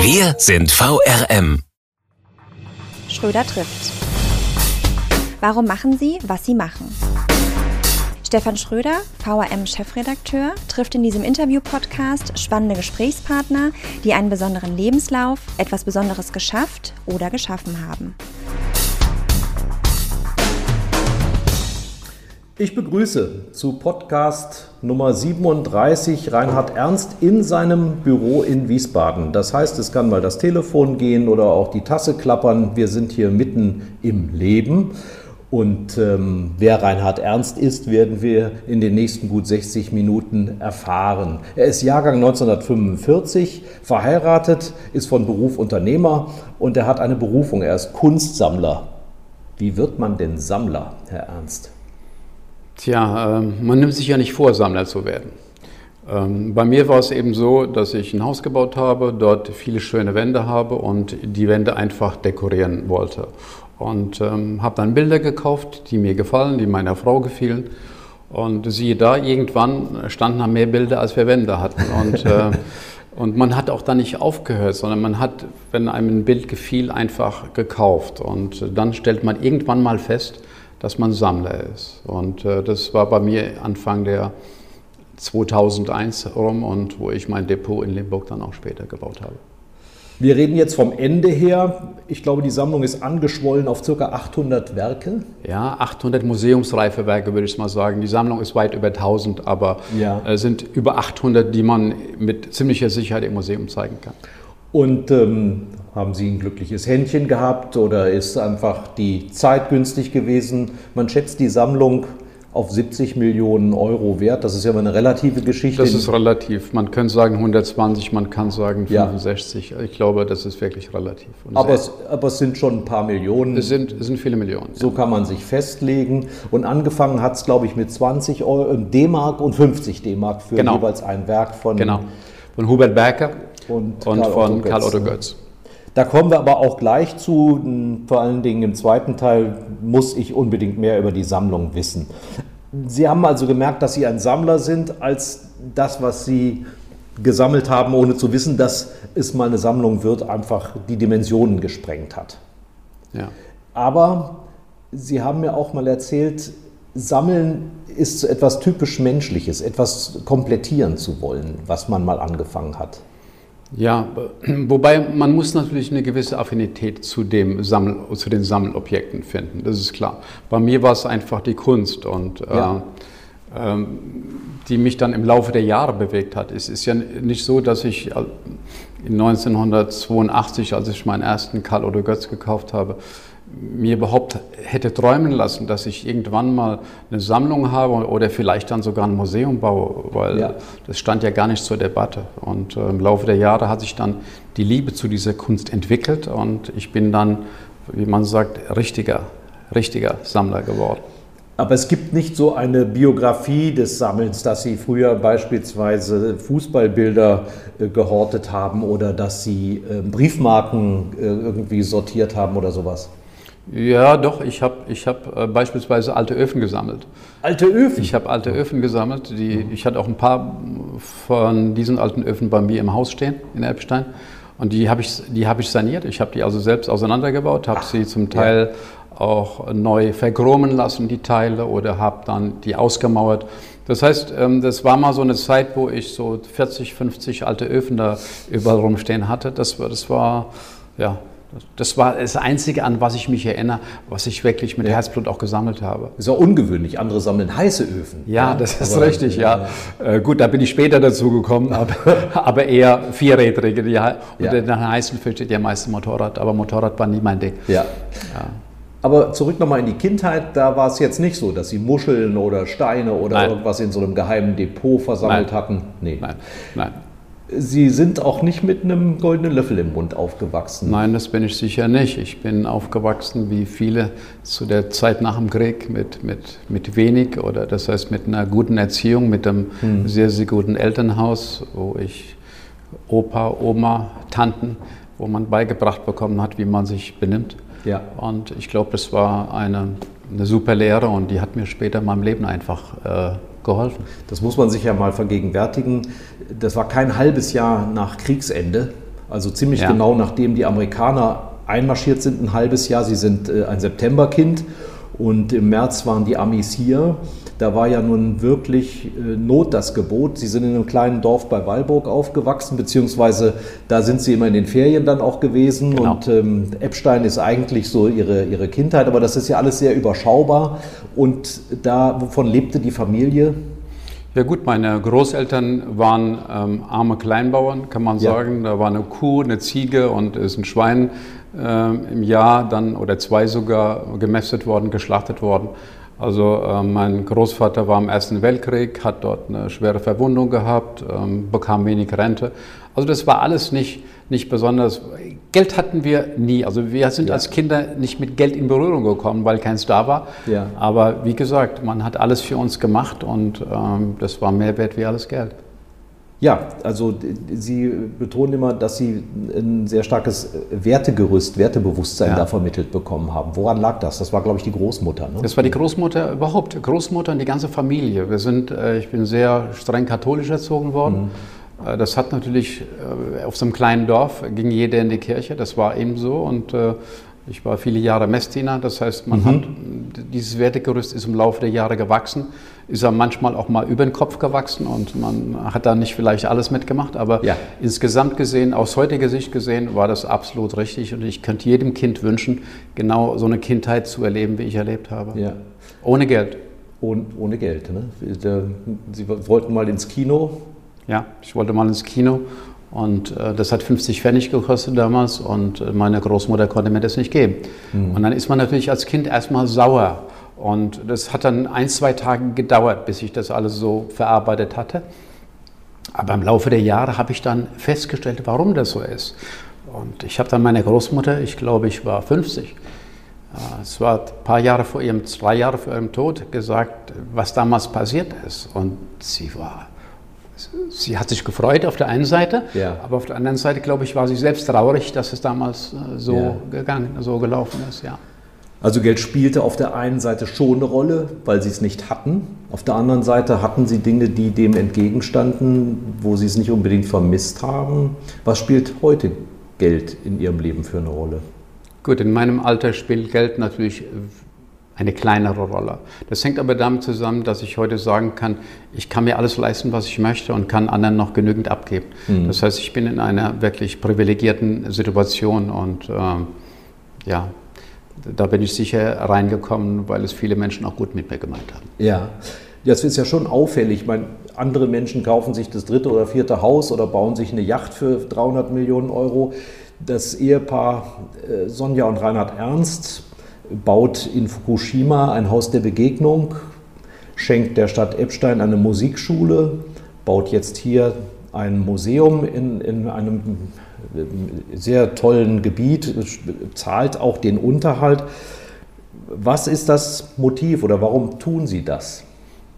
Wir sind VRM. Schröder trifft. Warum machen Sie, was Sie machen? Stefan Schröder, VRM-Chefredakteur, trifft in diesem Interview-Podcast spannende Gesprächspartner, die einen besonderen Lebenslauf, etwas Besonderes geschafft oder geschaffen haben. Ich begrüße zu Podcast Nummer 37 Reinhard Ernst in seinem Büro in Wiesbaden. Das heißt, es kann mal das Telefon gehen oder auch die Tasse klappern. Wir sind hier mitten im Leben. Und ähm, wer Reinhard Ernst ist, werden wir in den nächsten gut 60 Minuten erfahren. Er ist Jahrgang 1945, verheiratet, ist von Beruf Unternehmer und er hat eine Berufung. Er ist Kunstsammler. Wie wird man denn Sammler, Herr Ernst? Tja, äh, man nimmt sich ja nicht vor, Sammler zu werden. Ähm, bei mir war es eben so, dass ich ein Haus gebaut habe, dort viele schöne Wände habe und die Wände einfach dekorieren wollte. Und ähm, habe dann Bilder gekauft, die mir gefallen, die meiner Frau gefielen. Und siehe da, irgendwann standen da mehr Bilder, als wir Wände hatten. Und, äh, und man hat auch da nicht aufgehört, sondern man hat, wenn einem ein Bild gefiel, einfach gekauft. Und dann stellt man irgendwann mal fest, dass man Sammler ist. Und äh, das war bei mir Anfang der 2001 rum und wo ich mein Depot in Limburg dann auch später gebaut habe. Wir reden jetzt vom Ende her. Ich glaube, die Sammlung ist angeschwollen auf ca. 800 Werke. Ja, 800 museumsreife Werke würde ich mal sagen. Die Sammlung ist weit über 1000, aber ja. es sind über 800, die man mit ziemlicher Sicherheit im Museum zeigen kann. Und ähm, haben Sie ein glückliches Händchen gehabt oder ist einfach die Zeit günstig gewesen? Man schätzt die Sammlung auf 70 Millionen Euro wert. Das ist ja mal eine relative Geschichte. Das ist relativ. Man kann sagen 120, man kann sagen 65. Ja. Ich glaube, das ist wirklich relativ. Aber es, aber es, sind schon ein paar Millionen. Es sind, es sind viele Millionen. So ja. kann man sich festlegen. Und angefangen hat es, glaube ich, mit 20 D-Mark und 50 D-Mark für genau. jeweils ein Werk von, genau. von Hubert Berker und, und Karl von Karl Otto Götz. Da kommen wir aber auch gleich zu. Vor allen Dingen im zweiten Teil muss ich unbedingt mehr über die Sammlung wissen. Sie haben also gemerkt, dass Sie ein Sammler sind, als das, was Sie gesammelt haben, ohne zu wissen, dass es mal eine Sammlung wird, einfach die Dimensionen gesprengt hat. Ja. Aber Sie haben mir auch mal erzählt, Sammeln ist etwas typisch Menschliches, etwas komplettieren zu wollen, was man mal angefangen hat. Ja, wobei man muss natürlich eine gewisse Affinität zu, dem Sammel, zu den Sammelobjekten finden, das ist klar. Bei mir war es einfach die Kunst und ja. äh, äh, die mich dann im Laufe der Jahre bewegt hat. Es ist ja nicht so, dass ich 1982, als ich meinen ersten Karl Otto Götz gekauft habe, mir überhaupt hätte träumen lassen, dass ich irgendwann mal eine Sammlung habe oder vielleicht dann sogar ein Museum baue, weil ja. das stand ja gar nicht zur Debatte. Und äh, im Laufe der Jahre hat sich dann die Liebe zu dieser Kunst entwickelt und ich bin dann, wie man sagt, richtiger, richtiger Sammler geworden. Aber es gibt nicht so eine Biografie des Sammelns, dass Sie früher beispielsweise Fußballbilder äh, gehortet haben oder dass Sie äh, Briefmarken äh, irgendwie sortiert haben oder sowas. Ja, doch, ich habe ich hab, äh, beispielsweise alte Öfen gesammelt. Alte Öfen? Ich habe alte Öfen gesammelt. Die, ich hatte auch ein paar von diesen alten Öfen bei mir im Haus stehen in Elbstein. Und die habe ich, hab ich saniert. Ich habe die also selbst auseinandergebaut, habe sie zum Teil ja. auch neu verchromen lassen, die Teile, oder habe dann die ausgemauert. Das heißt, ähm, das war mal so eine Zeit, wo ich so 40, 50 alte Öfen da überall rumstehen hatte. Das das war ja, das war das Einzige, an was ich mich erinnere, was ich wirklich mit ja. Herzblut auch gesammelt habe. Ist auch ungewöhnlich. Andere sammeln heiße Öfen. Ja, ja das ist aber, richtig, ja. ja. Äh, gut, da bin ich später dazu gekommen, aber, aber eher vierrädrige. Die, unter den heißen steht ja meistens Motorrad, aber Motorrad war nie mein Ding. Ja. Aber zurück nochmal in die Kindheit, da war es jetzt nicht so, dass Sie Muscheln oder Steine oder Nein. irgendwas in so einem geheimen Depot versammelt Nein. hatten. Nee. Nein. Nein. Sie sind auch nicht mit einem goldenen Löffel im Mund aufgewachsen. Nein, das bin ich sicher nicht. Ich bin aufgewachsen wie viele zu der Zeit nach dem Krieg mit, mit, mit wenig oder das heißt mit einer guten Erziehung, mit einem hm. sehr, sehr guten Elternhaus, wo ich Opa, Oma, Tanten, wo man beigebracht bekommen hat, wie man sich benimmt. Ja. Und ich glaube, das war eine, eine super Lehre und die hat mir später in meinem Leben einfach äh, geholfen. Das muss man sich ja mal vergegenwärtigen. Das war kein halbes Jahr nach Kriegsende, also ziemlich ja. genau nachdem die Amerikaner einmarschiert sind, ein halbes Jahr. Sie sind äh, ein Septemberkind und im März waren die Amis hier. Da war ja nun wirklich äh, Not das Gebot. Sie sind in einem kleinen Dorf bei Walburg aufgewachsen, beziehungsweise da sind Sie immer in den Ferien dann auch gewesen. Genau. Und ähm, Eppstein ist eigentlich so ihre, ihre Kindheit, aber das ist ja alles sehr überschaubar. Und da, wovon lebte die Familie? Ja gut, meine Großeltern waren ähm, arme Kleinbauern, kann man ja. sagen. Da war eine Kuh, eine Ziege und ist ein Schwein äh, im Jahr dann oder zwei sogar gemästet worden, geschlachtet worden. Also äh, mein Großvater war im Ersten Weltkrieg, hat dort eine schwere Verwundung gehabt, ähm, bekam wenig Rente. Also das war alles nicht, nicht besonders. Geld hatten wir nie. Also wir sind ja. als Kinder nicht mit Geld in Berührung gekommen, weil keins da war. Ja. Aber wie gesagt, man hat alles für uns gemacht und ähm, das war mehr wert wie alles Geld. Ja, also Sie betonen immer, dass Sie ein sehr starkes Wertegerüst, Wertebewusstsein ja. da vermittelt bekommen haben. Woran lag das? Das war, glaube ich, die Großmutter. Ne? Das war die Großmutter überhaupt, Großmutter und die ganze Familie. Wir sind, äh, ich bin sehr streng katholisch erzogen worden. Mhm. Äh, das hat natürlich äh, auf so einem kleinen Dorf ging jeder in die Kirche. Das war eben so und ich war viele Jahre Messdiener, das heißt, man mhm. hat, dieses Wertegerüst ist im Laufe der Jahre gewachsen, ist ja manchmal auch mal über den Kopf gewachsen und man hat da nicht vielleicht alles mitgemacht, aber ja. insgesamt gesehen, aus heutiger Sicht gesehen, war das absolut richtig und ich könnte jedem Kind wünschen, genau so eine Kindheit zu erleben, wie ich erlebt habe. Ja. Ohne Geld. Ohne, ohne Geld. Ne? Sie wollten mal ins Kino. Ja, ich wollte mal ins Kino und äh, das hat 50 Pfennig gekostet damals und äh, meine Großmutter konnte mir das nicht geben. Mhm. Und dann ist man natürlich als Kind erstmal sauer. Und das hat dann ein, zwei Tage gedauert, bis ich das alles so verarbeitet hatte. Aber im Laufe der Jahre habe ich dann festgestellt, warum das so ist. Und ich habe dann meine Großmutter, ich glaube, ich war 50, äh, es war ein paar Jahre vor ihrem, drei Jahre vor ihrem Tod, gesagt, was damals passiert ist. Und sie war sie hat sich gefreut auf der einen Seite, ja. aber auf der anderen Seite, glaube ich, war sie selbst traurig, dass es damals äh, so ja. gegangen, so gelaufen ist, ja. Also Geld spielte auf der einen Seite schon eine Rolle, weil sie es nicht hatten. Auf der anderen Seite hatten sie Dinge, die dem entgegenstanden, wo sie es nicht unbedingt vermisst haben. Was spielt heute Geld in ihrem Leben für eine Rolle? Gut, in meinem Alter spielt Geld natürlich eine kleinere Rolle. Das hängt aber damit zusammen, dass ich heute sagen kann, ich kann mir alles leisten, was ich möchte und kann anderen noch genügend abgeben. Mhm. Das heißt, ich bin in einer wirklich privilegierten Situation und äh, ja, da bin ich sicher reingekommen, weil es viele Menschen auch gut mit mir gemeint haben. Ja, das ist ja schon auffällig. Ich meine, andere Menschen kaufen sich das dritte oder vierte Haus oder bauen sich eine Yacht für 300 Millionen Euro. Das Ehepaar äh, Sonja und Reinhard Ernst baut in Fukushima ein Haus der Begegnung, schenkt der Stadt Eppstein eine Musikschule, baut jetzt hier ein Museum in, in einem sehr tollen Gebiet, zahlt auch den Unterhalt. Was ist das Motiv oder warum tun Sie das?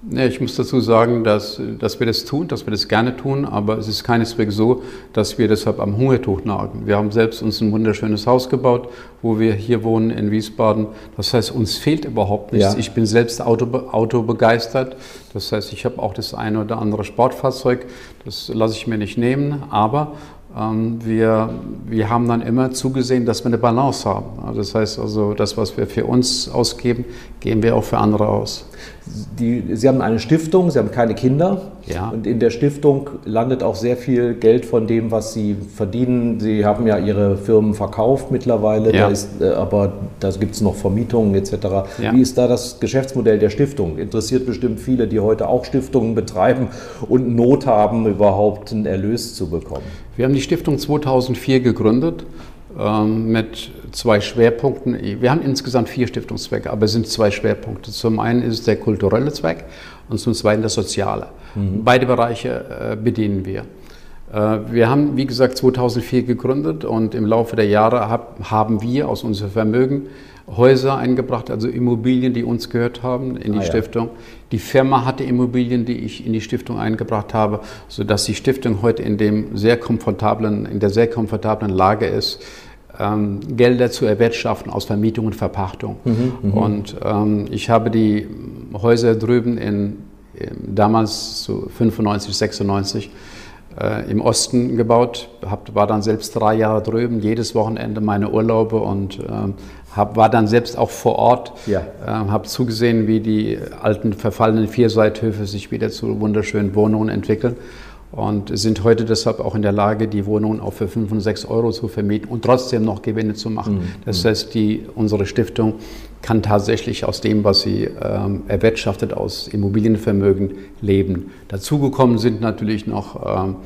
Ich muss dazu sagen, dass, dass wir das tun, dass wir das gerne tun, aber es ist keineswegs so, dass wir deshalb am Hungertuch nagen. Wir haben selbst uns ein wunderschönes Haus gebaut, wo wir hier wohnen in Wiesbaden. Das heißt, uns fehlt überhaupt nichts. Ja. Ich bin selbst Auto, Auto begeistert. Das heißt, ich habe auch das eine oder andere Sportfahrzeug. Das lasse ich mir nicht nehmen. Aber wir, wir haben dann immer zugesehen, dass wir eine Balance haben. Das heißt also, das, was wir für uns ausgeben, geben wir auch für andere aus. Die, Sie haben eine Stiftung, Sie haben keine Kinder. Ja. Und in der Stiftung landet auch sehr viel Geld von dem, was Sie verdienen. Sie haben ja Ihre Firmen verkauft mittlerweile, ja. da ist, äh, aber da gibt es noch Vermietungen etc. Ja. Wie ist da das Geschäftsmodell der Stiftung? Interessiert bestimmt viele, die heute auch Stiftungen betreiben und Not haben, überhaupt einen Erlös zu bekommen. Wir haben die Stiftung 2004 gegründet ähm, mit zwei Schwerpunkten. Wir haben insgesamt vier Stiftungszwecke, aber es sind zwei Schwerpunkte. Zum einen ist es der kulturelle Zweck und zum zweiten der soziale. Mhm. Beide Bereiche äh, bedienen wir. Äh, wir haben, wie gesagt, 2004 gegründet und im Laufe der Jahre hab, haben wir aus unserem Vermögen Häuser eingebracht, also Immobilien, die uns gehört haben, in die ah, Stiftung. Ja. Die Firma hatte Immobilien, die ich in die Stiftung eingebracht habe, sodass die Stiftung heute in, dem sehr komfortablen, in der sehr komfortablen Lage ist, ähm, Gelder zu erwirtschaften aus Vermietung und Verpachtung. Mhm, mhm. und ähm, ich habe die Häuser drüben in, in damals so 95, 96 äh, im Osten gebaut, hab, war dann selbst drei Jahre drüben, jedes Wochenende meine Urlaube und äh, hab, war dann selbst auch vor Ort, ja. äh, habe zugesehen, wie die alten verfallenen Vierseithöfe sich wieder zu wunderschönen Wohnungen entwickeln und sind heute deshalb auch in der Lage, die Wohnungen auch für 5 und 6 Euro zu vermieten und trotzdem noch Gewinne zu machen. Mhm. Das heißt, die, unsere Stiftung kann tatsächlich aus dem, was sie ähm, erwirtschaftet, aus Immobilienvermögen leben. Dazugekommen sind natürlich noch ähm,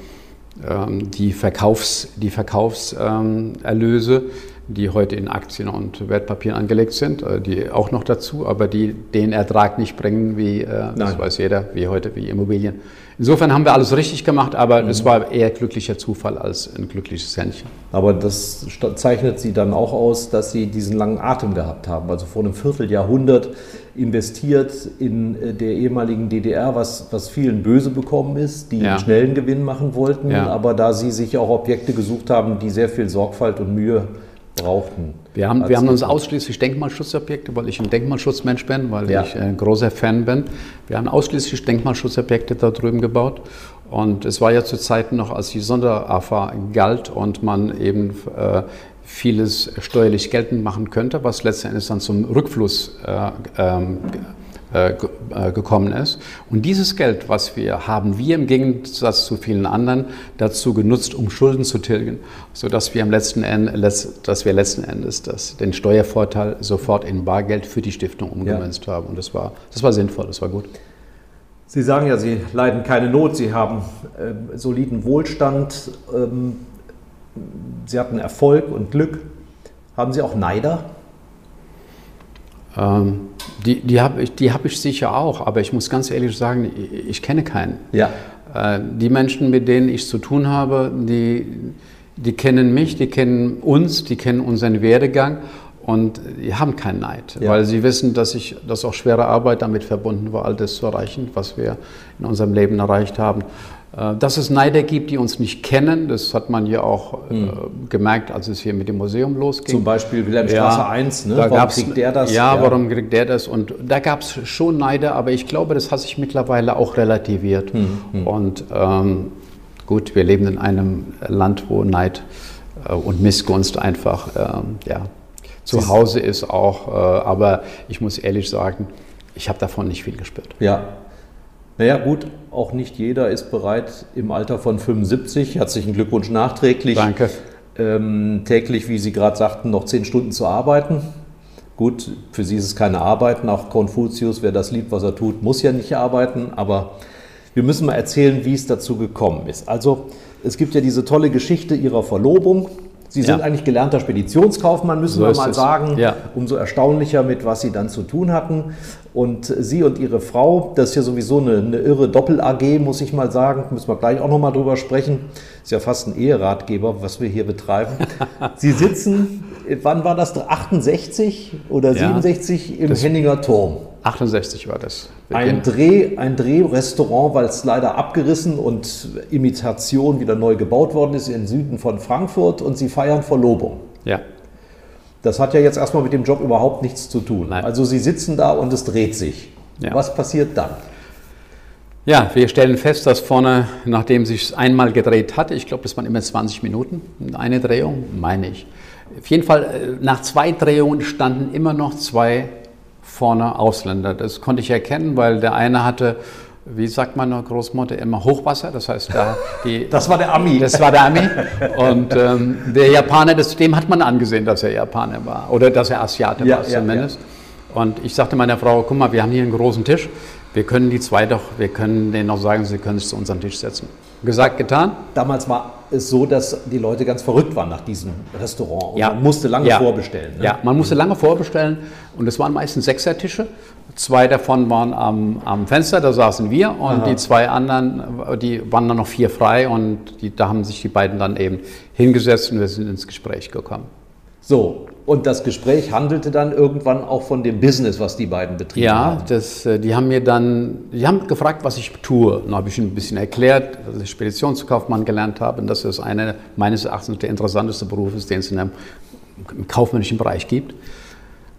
ähm die, Verkaufs, die Verkaufserlöse. Ähm, die heute in Aktien und Wertpapieren angelegt sind, äh, die auch noch dazu, aber die den Ertrag nicht bringen, wie, äh, das weiß jeder, wie heute, wie Immobilien. Insofern haben wir alles richtig gemacht, aber mhm. es war eher glücklicher Zufall als ein glückliches Händchen. Aber das zeichnet Sie dann auch aus, dass Sie diesen langen Atem gehabt haben. Also vor einem Vierteljahrhundert investiert in äh, der ehemaligen DDR, was, was vielen böse bekommen ist, die ja. einen schnellen Gewinn machen wollten. Ja. Aber da Sie sich auch Objekte gesucht haben, die sehr viel Sorgfalt und Mühe brauchten. Wir haben, wir haben uns ausschließlich Denkmalschutzobjekte, weil ich ein Denkmalschutzmensch bin, weil ja. ich ein großer Fan bin. Wir haben ausschließlich Denkmalschutzobjekte da drüben gebaut. Und es war ja zu Zeiten noch, als die Sonderafa galt und man eben äh, vieles steuerlich geltend machen könnte, was letztendlich dann zum Rückfluss äh, ähm, äh, äh, gekommen ist. Und dieses Geld, was wir haben, wir im Gegensatz zu vielen anderen dazu genutzt, um Schulden zu tilgen, sodass wir, am letzten Ende, dass wir letzten Endes das, den Steuervorteil sofort in Bargeld für die Stiftung umgemünzt ja. haben. Und das war, das war sinnvoll, das war gut. Sie sagen ja, Sie leiden keine Not, Sie haben äh, soliden Wohlstand, ähm, Sie hatten Erfolg und Glück. Haben Sie auch Neider? Ähm, die die habe ich, hab ich sicher auch, aber ich muss ganz ehrlich sagen, ich, ich kenne keinen. Ja. Äh, die Menschen, mit denen ich zu tun habe, die, die kennen mich, die kennen uns, die kennen unseren Werdegang und die haben keinen Neid, ja. weil sie wissen, dass, ich, dass auch schwere Arbeit damit verbunden war, all das zu erreichen, was wir in unserem Leben erreicht haben. Äh, dass es Neider gibt, die uns nicht kennen, das hat man ja auch äh, hm. gemerkt, als es hier mit dem Museum losging. Zum Beispiel Wilhelmstraße ja, 1, ne? Da warum kriegt der das? Ja, ja, warum kriegt der das? Und da gab es schon Neider, aber ich glaube, das hat sich mittlerweile auch relativiert. Hm, hm. Und ähm, gut, wir leben in einem Land, wo Neid äh, und Missgunst einfach ähm, ja, zu Hause ist auch. Äh, aber ich muss ehrlich sagen, ich habe davon nicht viel gespürt. Ja, naja gut, auch nicht jeder ist bereit im Alter von 75, herzlichen Glückwunsch nachträglich, Danke. Ähm, täglich, wie Sie gerade sagten, noch zehn Stunden zu arbeiten. Gut, für Sie ist es keine Arbeit, nach Konfuzius, wer das liebt, was er tut, muss ja nicht arbeiten, aber wir müssen mal erzählen, wie es dazu gekommen ist. Also es gibt ja diese tolle Geschichte Ihrer Verlobung, Sie sind ja. eigentlich gelernter Speditionskaufmann, müssen so wir mal sagen. Ja. Umso erstaunlicher, mit was Sie dann zu tun hatten. Und Sie und Ihre Frau, das ist ja sowieso eine, eine irre Doppel-AG, muss ich mal sagen. Müssen wir gleich auch nochmal drüber sprechen. Ist ja fast ein Eheratgeber, was wir hier betreiben. Sie sitzen, wann war das? 68 oder ja, 67 im Henninger Turm. 68 war das. Ein, Dreh, ein Drehrestaurant, weil es leider abgerissen und Imitation wieder neu gebaut worden ist im Süden von Frankfurt und Sie feiern Verlobung. Ja. Das hat ja jetzt erstmal mit dem Job überhaupt nichts zu tun. Nein. Also Sie sitzen da und es dreht sich. Ja. Was passiert dann? Ja, wir stellen fest, dass vorne, nachdem sich einmal gedreht hat, ich glaube, das waren immer 20 Minuten, eine Drehung, meine ich. Auf jeden Fall, äh, nach zwei Drehungen standen immer noch zwei vorne Ausländer. Das konnte ich erkennen, weil der eine hatte, wie sagt meine Großmutter immer, Hochwasser. Das heißt, da die, das war der Ami. Das war der Ami. Und ähm, der Japaner, das, dem hat man angesehen, dass er Japaner war oder dass er Asiate ja, war zumindest. Ja, ja. Und ich sagte meiner Frau, guck mal, wir haben hier einen großen Tisch. Wir können die zwei doch, wir können denen noch sagen, sie können sich zu uns an den Tisch setzen. Gesagt, getan. Damals war es so, dass die Leute ganz verrückt waren nach diesem Restaurant. Und Ja. man musste lange Ja. vorbestellen. Ne? Ja, man musste lange vorbestellen und es waren meistens Sechsertische. Zwei davon waren am, am Fenster, da saßen wir und die zwei anderen, die waren dann noch vier frei und die, da haben sich die beiden dann eben hingesetzt und wir sind ins Gespräch gekommen. So, und das Gespräch handelte dann irgendwann auch von dem Business, was die beiden betrieben Ja, haben. das, äh, die haben mir dann, die haben gefragt, was ich tue. Dann habe ich ihnen ein bisschen erklärt, dass ich Speditionskaufmann gelernt habe und dass das einer meines Erachtens der interessanteste Beruf ist, den es in einem im kaufmännischen Bereich gibt.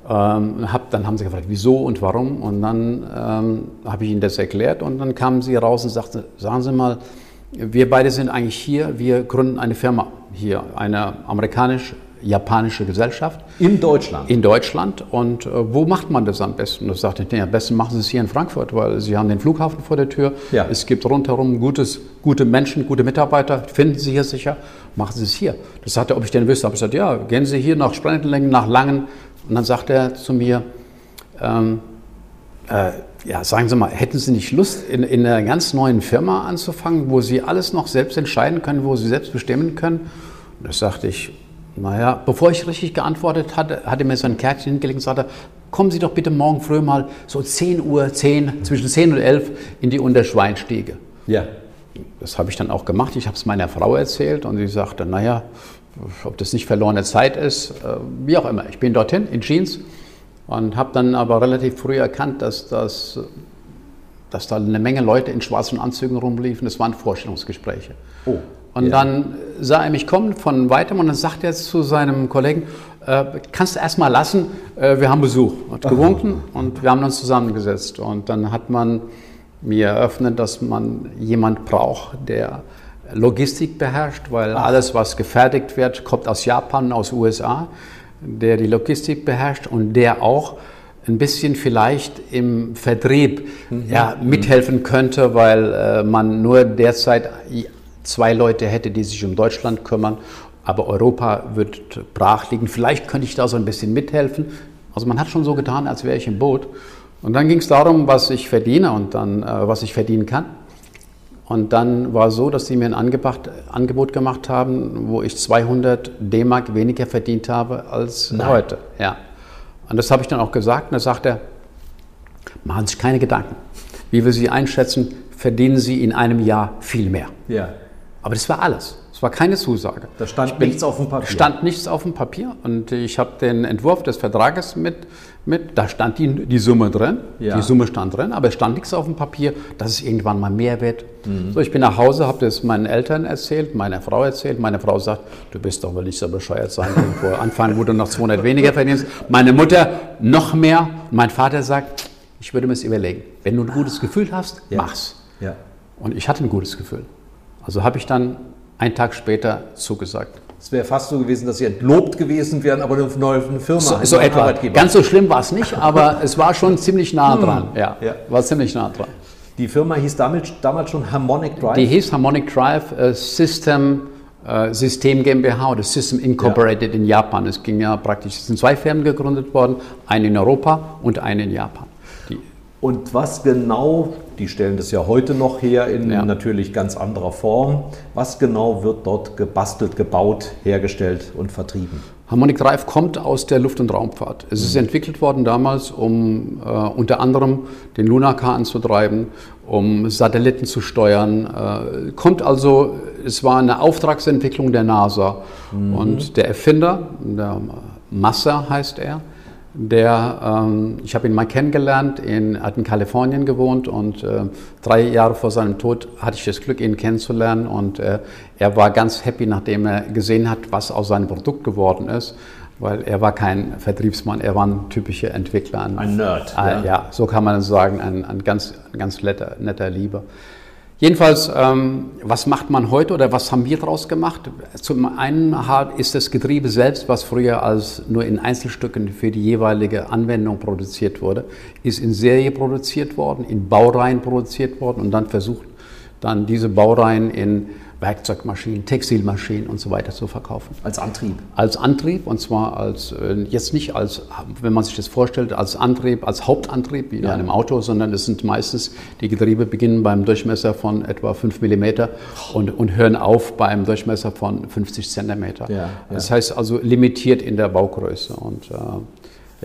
Ähm, hab, dann haben sie gefragt, wieso und warum. Und dann ähm, habe ich ihnen das erklärt und dann kamen sie raus und sagten, sagen Sie mal, wir beide sind eigentlich hier, wir gründen eine Firma hier, eine amerikanisch-japanische Gesellschaft In Deutschland. in Deutschland. Und äh, wo macht man das am besten? Da sagte ich, nee, am besten machen Sie es hier in Frankfurt, weil Sie haben den Flughafen vor der Tür. Ja. Es gibt rundherum gutes, gute Menschen, gute Mitarbeiter, finden Sie hier sicher, machen Sie es hier. Das sagte er, ob ich denn wüsste. habe ich gesagt, ja, gehen Sie hier nach Sprengelängen, nach Langen. Und dann sagte er zu mir, ähm, äh, ja, sagen Sie mal, hätten Sie nicht Lust, in, in einer ganz neuen Firma anzufangen, wo Sie alles noch selbst entscheiden können, wo Sie selbst bestimmen können? Und das sagte ich, naja, bevor ich richtig geantwortet hatte, hatte er mir so ein Kärtchen hingelegt und sagte, kommen Sie doch bitte morgen früh mal so 10 Uhr, 10, zwischen 10 und 11 in die Unterschweinstiege. Ja. Das habe ich dann auch gemacht. Ich habe es meiner Frau erzählt und sie sagte, naja, ob das nicht verlorene Zeit ist, äh, wie auch immer. Ich bin dorthin in Jeans und habe dann aber relativ früh erkannt, dass, das, dass da eine Menge Leute in schwarzen Anzügen rumliefen. Das waren Vorstellungsgespräche. Oh. Und ja. dann sah er mich kommen von weitem und dann sagt er zu seinem Kollegen, äh, kannst du erst mal lassen, äh, wir haben Besuch. Hat gewunken und wir haben uns zusammengesetzt. Und dann hat man mir eröffnet, dass man jemand braucht, der Logistik beherrscht, weil alles, was gefertigt wird, kommt aus Japan, aus USA, der die Logistik beherrscht und der auch ein bisschen vielleicht im Vertrieb ja, mithelfen könnte, weil äh, man nur derzeit zwei Leute hätte, die sich um Deutschland kümmern, aber Europa wird brach liegen. Vielleicht könnte ich da so ein bisschen mithelfen. Also man hat schon so getan, als wäre ich im Boot. Und dann ging es darum, was ich verdiene und dann, äh, was ich verdienen kann. Und dann war es so, dass sie mir ein Angebot gemacht haben, wo ich 200 D-Mark weniger verdient habe als Nein. heute. Ja. Und das habe ich dann auch gesagt. Und da sagt er, machen Sie sich keine Gedanken. Wie wir Sie einschätzen, verdienen Sie in einem Jahr viel mehr. ja. Aber das war alles. Es war keine Zusage. Da stand bin- nichts auf dem Papier. stand nichts auf dem Papier. Und ich habe den Entwurf des Vertrages mit, mit da stand die, die Summe drin. Ja. Die Summe stand drin, aber es stand nichts auf dem Papier, dass es irgendwann mal mehr wird. Mhm. So, ich bin nach Hause, habe das meinen Eltern erzählt, meiner Frau erzählt. Meine Frau sagt, du bist doch wohl nicht so bescheuert sein, irgendwo anfangen, wo du noch 200 weniger verdienst. Meine Mutter noch mehr. Mein Vater sagt, ich würde mir es überlegen. Wenn du ein gutes Gefühl hast, Ja. mach's. ja. Und ich hatte ein gutes Gefühl. Also habe ich dann einen Tag später zugesagt. Es wäre fast so gewesen, dass sie entlobt gewesen wären, aber eine neue Firma, So, so etwa. Arbeitgeber. Ganz so schlimm war es nicht, aber es war schon ziemlich nah dran. Ja, Ja. war ziemlich nah dran. Die Firma hieß damit, damals schon Harmonic Drive. Die hieß Harmonic Drive äh, System, äh, System GmbH oder System Incorporated in Japan. Es ging ja praktisch, es sind zwei Firmen gegründet worden, eine in Europa und eine in Japan. Und was genau, die stellen das ja heute noch her in Ja. natürlich ganz anderer Form, was genau wird dort gebastelt, gebaut, hergestellt und vertrieben? Harmonic Drive kommt aus der Luft- und Raumfahrt. Es ist entwickelt worden damals, um äh, unter anderem den Lunarcar anzutreiben, um Satelliten zu steuern. Äh, kommt also, es war eine Auftragsentwicklung der NASA. Und der Erfinder, der Massa heißt er, der, ähm, ich habe ihn mal kennengelernt, in, hat in Kalifornien gewohnt und äh, drei Jahre vor seinem Tod hatte ich das Glück, ihn kennenzulernen und äh, er war ganz happy, nachdem er gesehen hat, was aus seinem Produkt geworden ist, weil er war kein Vertriebsmann, er war ein typischer Entwickler. Ein Nerd, Ah, ja. ja. so kann man sagen, ein, ein ganz, ein ganz netter, netter Lieber. Jedenfalls, ähm, was macht man heute oder was haben wir daraus gemacht? Zum einen ist das Getriebe selbst, was früher als nur in Einzelstücken für die jeweilige Anwendung produziert wurde, ist in Serie produziert worden, in Baureihen produziert worden und dann versucht, dann diese Baureihen in Werkzeugmaschinen, Textilmaschinen und so weiter zu verkaufen. Als Antrieb? Als Antrieb und zwar als, äh, jetzt nicht als, wenn man sich das vorstellt, als Antrieb, als Hauptantrieb wie in ja. einem Auto, sondern es sind meistens, die Getriebe beginnen beim Durchmesser von etwa 5 mm und, und hören auf beim Durchmesser von 50 cm. Ja, ja. Das heißt also limitiert in der Baugröße. Und, äh,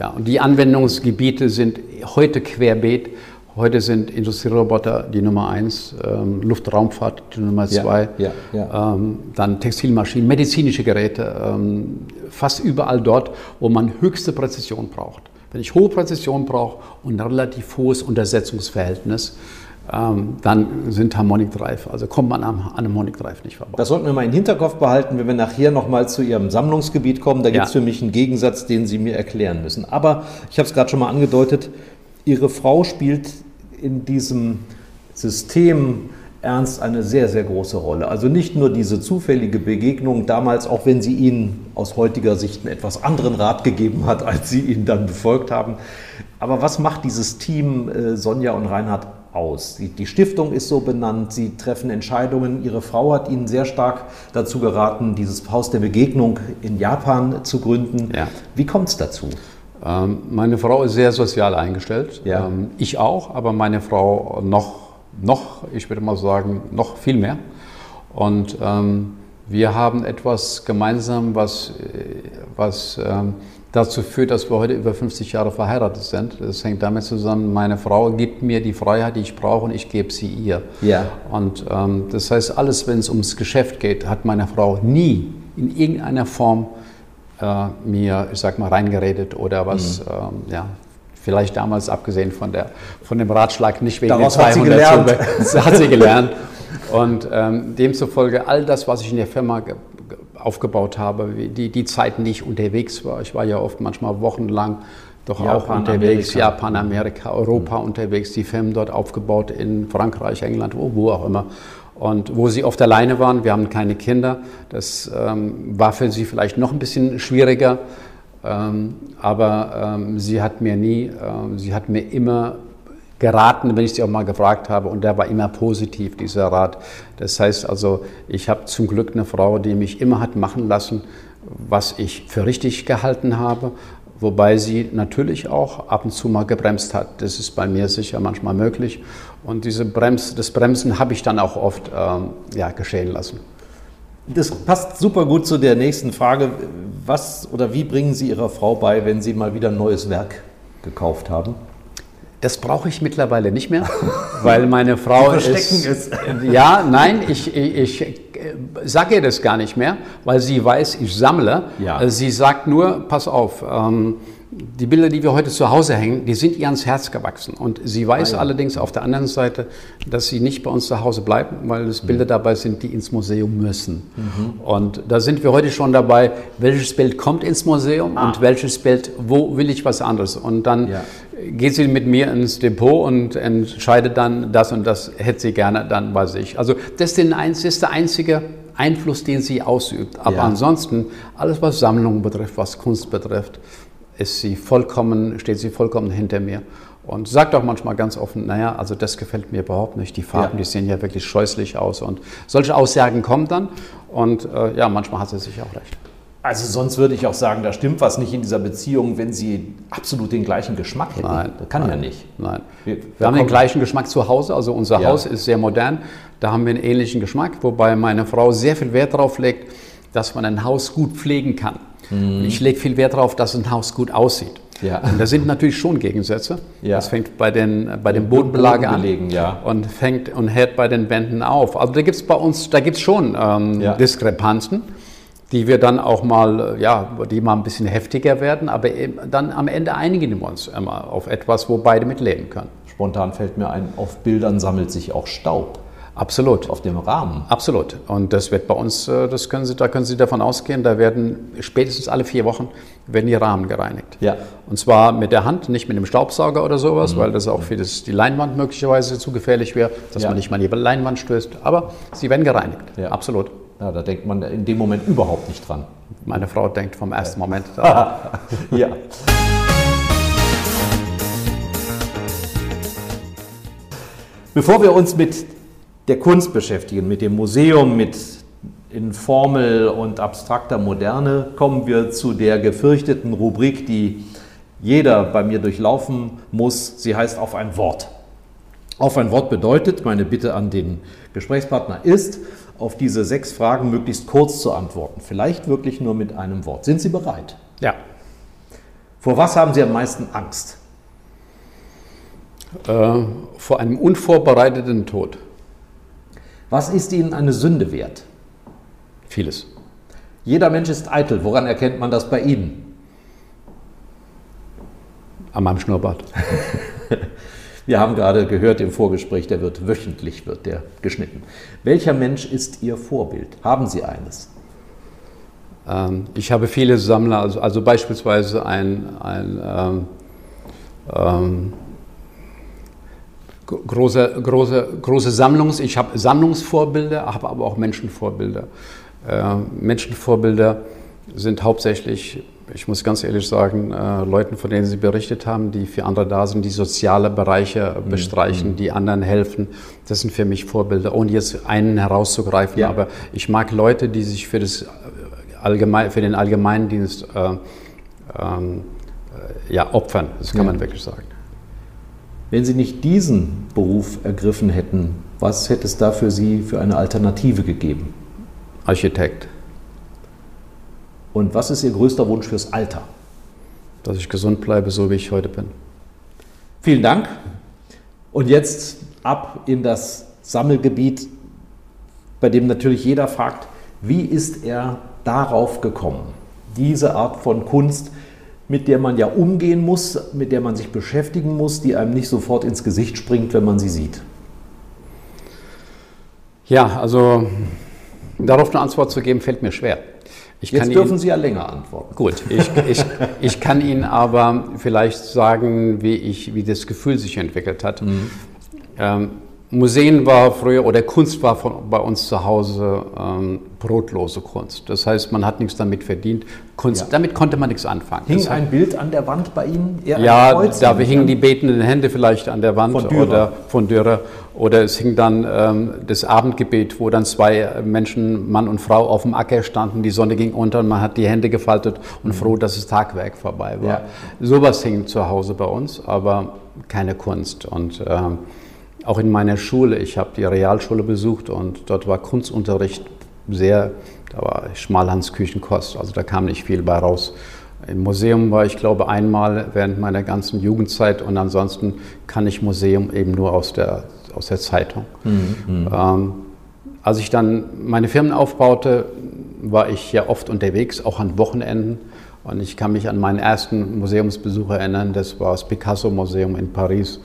ja, und die Anwendungsgebiete sind heute querbeet Heute sind Industrieroboter die Nummer eins, ähm, Luftraumfahrt die Nummer zwei, ja, ja, ja. Ähm, dann Textilmaschinen, medizinische Geräte, ähm, fast überall dort, wo man höchste Präzision braucht. Wenn ich hohe Präzision brauche und ein relativ hohes Untersetzungsverhältnis, ähm, dann sind Harmonic Drive, also kommt man am, an Harmonic Drive nicht vorbei. Das sollten wir mal im Hinterkopf behalten, wenn wir nachher nochmal zu Ihrem Sammlungsgebiet kommen. Da gibt es für mich einen Gegensatz, den Sie mir erklären müssen. Aber ich habe es gerade schon mal angedeutet, Ihre Frau spielt in diesem System Ernst eine sehr, sehr große Rolle. Also nicht nur diese zufällige Begegnung damals, auch wenn sie Ihnen aus heutiger Sicht einen etwas anderen Rat gegeben hat, als Sie ihn dann befolgt haben. Aber was macht dieses Team äh, Sonja und Reinhard aus? Die Stiftung ist so benannt, Sie treffen Entscheidungen. Ihre Frau hat Ihnen sehr stark dazu geraten, dieses Haus der Begegnung in Japan zu gründen. Ja. Wie kommt es dazu? Ähm, meine Frau ist sehr sozial eingestellt. Ja. Ähm, ich auch, aber meine Frau noch, noch, ich würde mal sagen, noch viel mehr. Und ähm, wir haben etwas gemeinsam, was, was ähm, dazu führt, dass wir heute über 50 Jahre verheiratet sind. Das hängt damit zusammen, meine Frau gibt mir die Freiheit, die ich brauche und ich gebe sie ihr. Ja. Und ähm, das heißt, alles, wenn es ums Geschäft geht, hat meine Frau nie in irgendeiner Form äh, mir, ich sag mal, reingeredet oder was, mhm. ähm, ja, vielleicht damals abgesehen von, der, von dem Ratschlag nicht wegen Daraus den 200 hat sie gelernt. hat sie gelernt. Und ähm, demzufolge all das, was ich in der Firma aufgebaut habe, die, die Zeiten, die ich unterwegs war, ich war ja oft manchmal wochenlang doch Japan, auch unterwegs, Amerika. Japan, Amerika, Europa mhm. unterwegs, die Firmen dort aufgebaut in Frankreich, England, wo, wo auch immer. Und wo sie oft alleine waren, wir haben keine Kinder, das ähm, war für sie vielleicht noch ein bisschen schwieriger. Ähm, aber ähm, sie hat mir nie, ähm, sie hat mir immer geraten, wenn ich sie auch mal gefragt habe, und der war immer positiv, dieser Rat. Das heißt also, ich habe zum Glück eine Frau, die mich immer hat machen lassen, was ich für richtig gehalten habe, wobei sie natürlich auch ab und zu mal gebremst hat. Das ist bei mir sicher manchmal möglich. Und diese Brems, das Bremsen habe ich dann auch oft ähm, ja, geschehen lassen. Das passt super gut zu der nächsten Frage. Was oder wie bringen Sie Ihrer Frau bei, wenn Sie mal wieder ein neues Werk gekauft haben? Das brauche ich mittlerweile nicht mehr, weil meine Frau Sie ist. Es. Ja, nein, ich, ich, ich äh, sage ihr das gar nicht mehr, weil sie weiß, ich sammle. Ja. Sie sagt nur, pass auf. Ähm, die Bilder, die wir heute zu Hause hängen, die sind ihr ans Herz gewachsen. Und sie weiß ah, ja. allerdings auf der anderen Seite, dass sie nicht bei uns zu Hause bleibt, weil es Bilder mhm. dabei sind, die ins Museum müssen. Mhm. Und da sind wir heute schon dabei, welches Bild kommt ins Museum ah. und welches Bild, wo will ich was anderes. Und dann ja. geht sie mit mir ins Depot und entscheidet dann, das und das hätte sie gerne dann bei sich. Also das ist der einzige Einfluss, den sie ausübt. Aber ja. ansonsten, alles was Sammlungen betrifft, was Kunst betrifft, ist sie vollkommen, steht sie vollkommen hinter mir und sagt auch manchmal ganz offen, naja, also das gefällt mir überhaupt nicht. Die Farben, ja. die sehen ja wirklich scheußlich aus und solche Aussagen kommen dann und äh, ja, manchmal hat sie sich auch recht. Also sonst würde ich auch sagen, da stimmt was nicht in dieser Beziehung, wenn sie absolut den gleichen Geschmack hätten. Nein, das kann nein, ja nicht. Nein. Wir, wir haben den gleichen Geschmack zu Hause, also unser ja. Haus ist sehr modern, da haben wir einen ähnlichen Geschmack, wobei meine Frau sehr viel Wert darauf legt, dass man ein Haus gut pflegen kann. Mhm. Ich lege viel Wert darauf, dass ein Haus gut aussieht. Ja. Und da sind natürlich schon Gegensätze. Ja. Das fängt bei den, bei den Bodenbelage an ja. und fängt und hört bei den Wänden auf. Also da gibt es bei uns, da gibt es schon ähm, ja. Diskrepanzen, die wir dann auch mal, ja, die mal ein bisschen heftiger werden, aber dann am Ende einigen wir uns immer auf etwas, wo beide mitleben können. Spontan fällt mir ein, auf Bildern sammelt sich auch Staub. Absolut. Auf dem Rahmen. Absolut. Und das wird bei uns, äh, das können Sie, da können Sie davon ausgehen, da werden spätestens alle vier Wochen werden die Rahmen gereinigt. Ja. Und zwar mit der Hand, nicht mit dem Staubsauger oder sowas, mhm. weil das auch für das, die Leinwand möglicherweise zu gefährlich wäre, dass ja. man nicht mal die Leinwand stößt. Aber sie werden gereinigt. Ja. Absolut. Ja, da denkt man in dem Moment überhaupt nicht dran. Meine Frau denkt vom ersten Moment daran. ja. Bevor wir uns mit der Kunst beschäftigen, mit dem Museum, mit in Formel und abstrakter Moderne, kommen wir zu der gefürchteten Rubrik, die jeder bei mir durchlaufen muss. Sie heißt auf ein Wort. Auf ein Wort bedeutet, meine Bitte an den Gesprächspartner ist, auf diese sechs Fragen möglichst kurz zu antworten. Vielleicht wirklich nur mit einem Wort. Sind Sie bereit? Ja. Vor was haben Sie am meisten Angst? Äh, vor einem unvorbereiteten Tod. Was ist Ihnen eine Sünde wert? Vieles. Jeder Mensch ist eitel. Woran erkennt man das bei Ihnen? An meinem Schnurrbart. Wir haben gerade gehört im Vorgespräch, der wird wöchentlich wird der geschnitten. Welcher Mensch ist Ihr Vorbild? Haben Sie eines? Ähm, ich habe viele Sammler, also, also beispielsweise ein, ein ähm, ähm, große, große, große Sammlungs, ich habe Sammlungsvorbilder, habe aber auch Menschenvorbilder. Äh, Menschenvorbilder sind hauptsächlich, ich muss ganz ehrlich sagen, äh, Leuten, von denen Sie berichtet haben, die für andere da sind, die soziale Bereiche mhm. bestreichen, mhm. die anderen helfen. Das sind für mich Vorbilder, ohne jetzt einen herauszugreifen. Ja. Aber ich mag Leute, die sich für, das Allgemein, für den Allgemeindienst äh, ähm, äh, ja, opfern. Das kann ja. man wirklich sagen. Wenn Sie nicht diesen Beruf ergriffen hätten, was hätte es da für Sie für eine Alternative gegeben? Architekt. Und was ist Ihr größter Wunsch fürs Alter? Dass ich gesund bleibe, so wie ich heute bin. Vielen Dank. Und jetzt ab in das Sammelgebiet, bei dem natürlich jeder fragt, wie ist er darauf gekommen? Diese Art von Kunst, mit der man ja umgehen muss, mit der man sich beschäftigen muss, die einem nicht sofort ins Gesicht springt, wenn man sie sieht. Ja, also darauf eine Antwort zu geben, fällt mir schwer. Ich Jetzt dürfen Ihnen, Sie ja länger antworten. Gut, ich, ich, ich kann Ihnen aber vielleicht sagen, wie, ich, wie das Gefühl sich entwickelt hat. Mhm. Ähm, Museen war früher oder Kunst war von, bei uns zu Hause ähm, brotlose Kunst. Das heißt, man hat nichts damit verdient. Kunst, ja. damit konnte man nichts anfangen. Hing das ein Bild an der Wand bei Ihnen? ja, da hingen die betenden Hände vielleicht an der Wand von Dürer. oder von Dürer. Oder es hing dann ähm, das Abendgebet, wo dann zwei Menschen, Mann und Frau, auf dem Acker standen. Die Sonne ging unter und man hat die Hände gefaltet und mhm. froh, dass das Tagwerk vorbei war. Ja. Sowas hing zu Hause bei uns, aber keine Kunst. Und ähm, auch in meiner Schule, ich habe die Realschule besucht und dort war Kunstunterricht sehr, da war Schmalhans Küchenkost, also da kam nicht viel bei raus. Im Museum war ich, glaube einmal während meiner ganzen Jugendzeit und ansonsten kann ich Museum eben nur aus der, aus der Zeitung. Mhm. mhm. Ähm, als ich dann meine Firmen aufbaute, war ich ja oft unterwegs, auch an Wochenenden. Und ich kann mich an meinen ersten Museumsbesuch erinnern, das war das Picasso-Museum in Paris.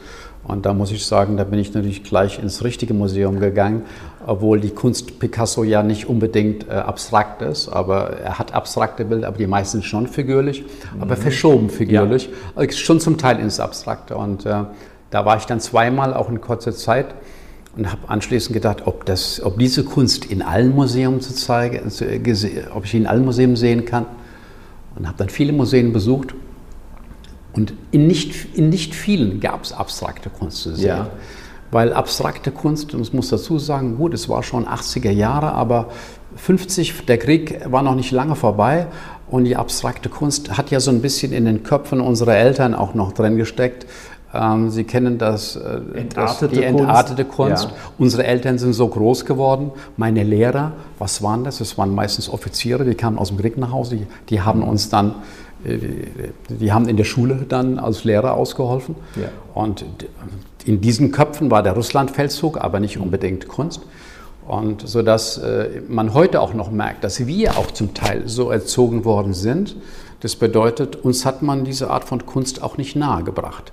Und da muss ich sagen, da bin ich natürlich gleich ins richtige Museum gegangen, obwohl die Kunst Picasso ja nicht unbedingt äh, abstrakt ist, aber er hat abstrakte Bilder, aber die meisten schon figürlich, mhm. aber verschoben figürlich, ja. also schon zum Teil ins Abstrakte. Und äh, da war ich dann zweimal auch in kurzer Zeit und habe anschließend gedacht, ob, das, ob diese Kunst in allen Museen zu zeigen, ob ich sie in allen Museen sehen kann. Und habe dann viele Museen besucht und in nicht, in nicht vielen gab es abstrakte Kunst zu sehen. Ja. Weil abstrakte Kunst, und ich muss dazu sagen, gut, es war schon 80er Jahre, aber 50, der Krieg war noch nicht lange vorbei und die abstrakte Kunst hat ja so ein bisschen in den Köpfen unserer Eltern auch noch drin gesteckt. Ähm, Sie kennen das, äh, entartete das die entartete Kunst. Kunst. Ja. Unsere Eltern sind so groß geworden. Meine Lehrer, was waren das? Das waren meistens Offiziere, die kamen aus dem Krieg nach Hause. Die, die haben uns dann die haben in der Schule dann als Lehrer ausgeholfen. Ja. Und in diesen Köpfen war der Russlandfeldzug, aber nicht unbedingt Kunst. Und so dass äh, man heute auch noch merkt, dass wir auch zum Teil so erzogen worden sind. Das bedeutet, uns hat man diese Art von Kunst auch nicht nahegebracht.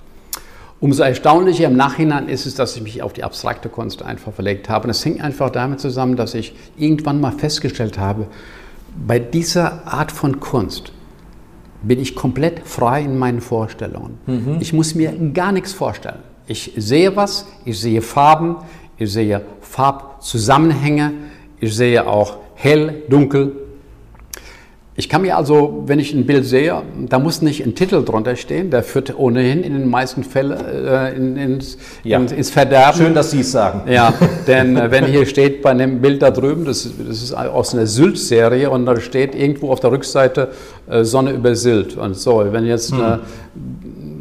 Umso erstaunlicher im Nachhinein ist es, dass ich mich auf die abstrakte Kunst einfach verlegt habe. Und es hängt einfach damit zusammen, dass ich irgendwann mal festgestellt habe, bei dieser Art von Kunst, bin ich komplett frei in meinen Vorstellungen. Mhm. Ich muss mir gar nichts vorstellen. Ich sehe was, ich sehe Farben, ich sehe Farbzusammenhänge, ich sehe auch hell, dunkel. Ich kann mir also, wenn ich ein Bild sehe, da muss nicht ein Titel drunter stehen, der führt ohnehin in den meisten Fällen äh, in, ins, ja. ins, ins, Verderben. Schön, dass Sie es sagen. Ja, denn äh, wenn hier steht bei einem Bild da drüben, das, das ist aus einer Sylt-Serie und da steht irgendwo auf der Rückseite äh, Sonne über Sylt und so. Wenn jetzt hm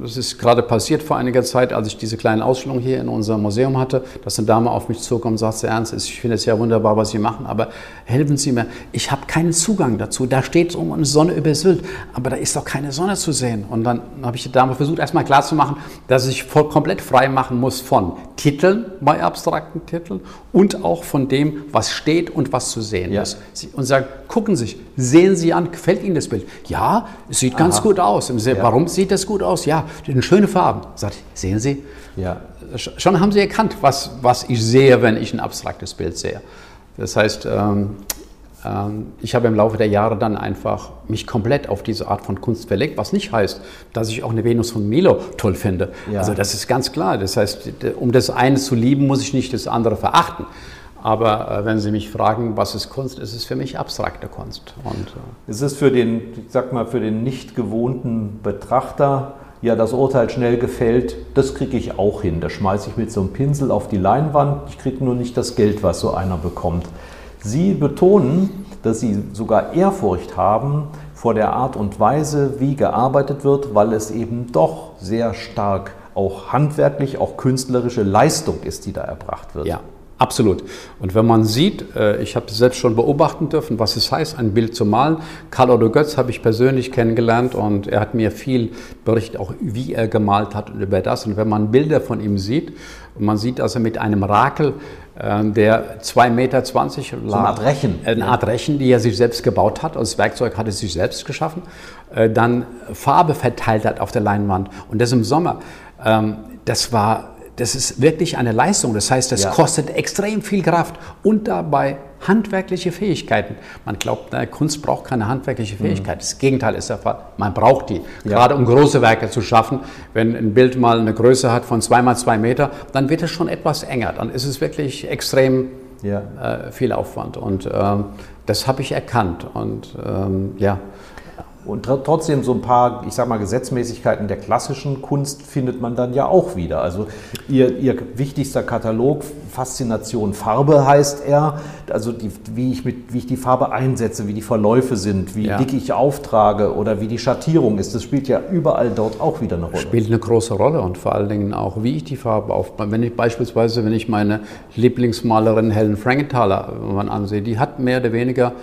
das ist gerade passiert vor einiger Zeit, als ich diese kleine Ausstellung hier in unserem Museum hatte, dass eine Dame auf mich zukam und sagte, Ernst, ich finde es ja wunderbar, was Sie machen, aber helfen Sie mir, ich habe keinen Zugang dazu. Da steht um eine Sonne über Sylt, aber da ist doch keine Sonne zu sehen. Und dann habe ich der Dame versucht, erstmal klarzumachen, dass ich voll, komplett frei machen muss von Titeln bei abstrakten Titeln und auch von dem, was steht und was zu sehen ja. ist. Und sagen, gucken Sie sich, sehen Sie an, gefällt Ihnen das Bild? Ja, es sieht Aha. ganz gut aus. Ja. Warum sieht das gut aus? Ja, schöne Farben. Sagt, sehen Sie? Ja. Schon haben Sie erkannt, was, was ich sehe, wenn ich ein abstraktes Bild sehe. Das heißt, ähm, ähm, ich habe im Laufe der Jahre dann einfach mich komplett auf diese Art von Kunst verlegt, was nicht heißt, dass ich auch eine Venus von Milo toll finde. Ja. Also das ist ganz klar. Das heißt, um das eine zu lieben, muss ich nicht das andere verachten. Aber äh, wenn Sie mich fragen, was ist Kunst, ist es für mich abstrakte Kunst. Und, äh, ist es für den, ich sag mal, für den nicht gewohnten Betrachter ja, das Urteil schnell gefällt, das kriege ich auch hin. Das schmeiße ich mit so einem Pinsel auf die Leinwand. Ich kriege nur nicht das Geld, was so einer bekommt. Sie betonen, dass Sie sogar Ehrfurcht haben vor der Art und Weise, wie gearbeitet wird, weil es eben doch sehr stark auch handwerklich, auch künstlerische Leistung ist, die da erbracht wird. Ja. Absolut. Und wenn man sieht, äh, ich habe selbst schon beobachten dürfen, was es heißt, ein Bild zu malen. Karl Otto Götz habe ich persönlich kennengelernt und er hat mir viel berichtet, auch wie er gemalt hat und über das. Und wenn man Bilder von ihm sieht, und man sieht also mit einem Rakel, äh, der 2,20 Meter lag. So eine Art Rechen. Eine Art Rechen, die er sich selbst gebaut hat. Als Werkzeug hat er sich selbst geschaffen. Äh, dann Farbe verteilt hat auf der Leinwand. Und das im Sommer. Ähm, das war das ist wirklich eine Leistung. Das heißt, das ja. kostet extrem viel Kraft und dabei handwerkliche Fähigkeiten. Man glaubt, na, Kunst braucht keine handwerkliche mhm. Fähigkeit. Mhm. Das Gegenteil ist der Fall. Man braucht die. Ja. Gerade um große Werke zu schaffen. Wenn ein Bild mal eine Größe hat von zwei mal zwei Meter, dann wird es schon etwas enger. Dann ist es wirklich extrem ja. äh, viel Aufwand. Und ähm, das habe ich erkannt. Und ähm, ja. Und trotzdem so ein paar, ich sag mal, Gesetzmäßigkeiten der klassischen Kunst findet man dann ja auch wieder. Also ihr, ihr wichtigster Katalog, Faszination Farbe heißt er, also die, wie, ich mit, wie ich die Farbe einsetze, wie die Verläufe sind, wie ja. dick ich auftrage oder wie die Schattierung ist, das spielt ja überall dort auch wieder eine Rolle. Spielt eine große Rolle und vor allen Dingen auch, wie ich die Farbe aufbaue. Wenn ich beispielsweise, wenn ich meine Lieblingsmalerin Helen Frankenthaler ansehe, die hat mehr oder weniger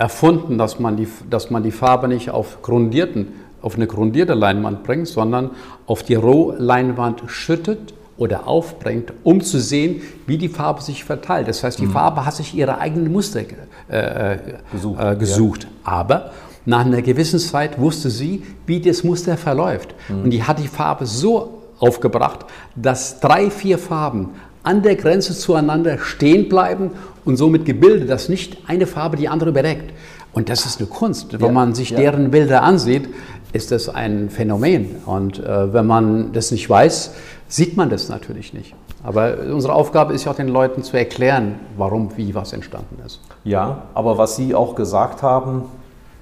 erfunden, dass man die, dass man die Farbe nicht auf grundierten, auf eine grundierte Leinwand bringt, sondern auf die Rohleinwand schüttet oder aufbringt, um zu sehen, wie die Farbe sich verteilt. Das heißt, die mhm. Farbe hat sich ihre eigenen Muster äh, gesucht. Äh, gesucht. Ja. Aber nach einer gewissen Zeit wusste sie, wie das Muster verläuft. Mhm. Und die hat die Farbe so aufgebracht, dass drei, vier Farben an der Grenze zueinander stehen bleiben und somit gebildet, dass nicht eine Farbe die andere überdeckt. Und das ist eine Kunst. Wenn ja, man sich ja. deren Bilder ansieht, ist das ein Phänomen. Und äh, wenn man das nicht weiß, sieht man das natürlich nicht. Aber unsere Aufgabe ist ja auch den Leuten zu erklären, warum, wie was entstanden ist. Ja, aber was Sie auch gesagt haben,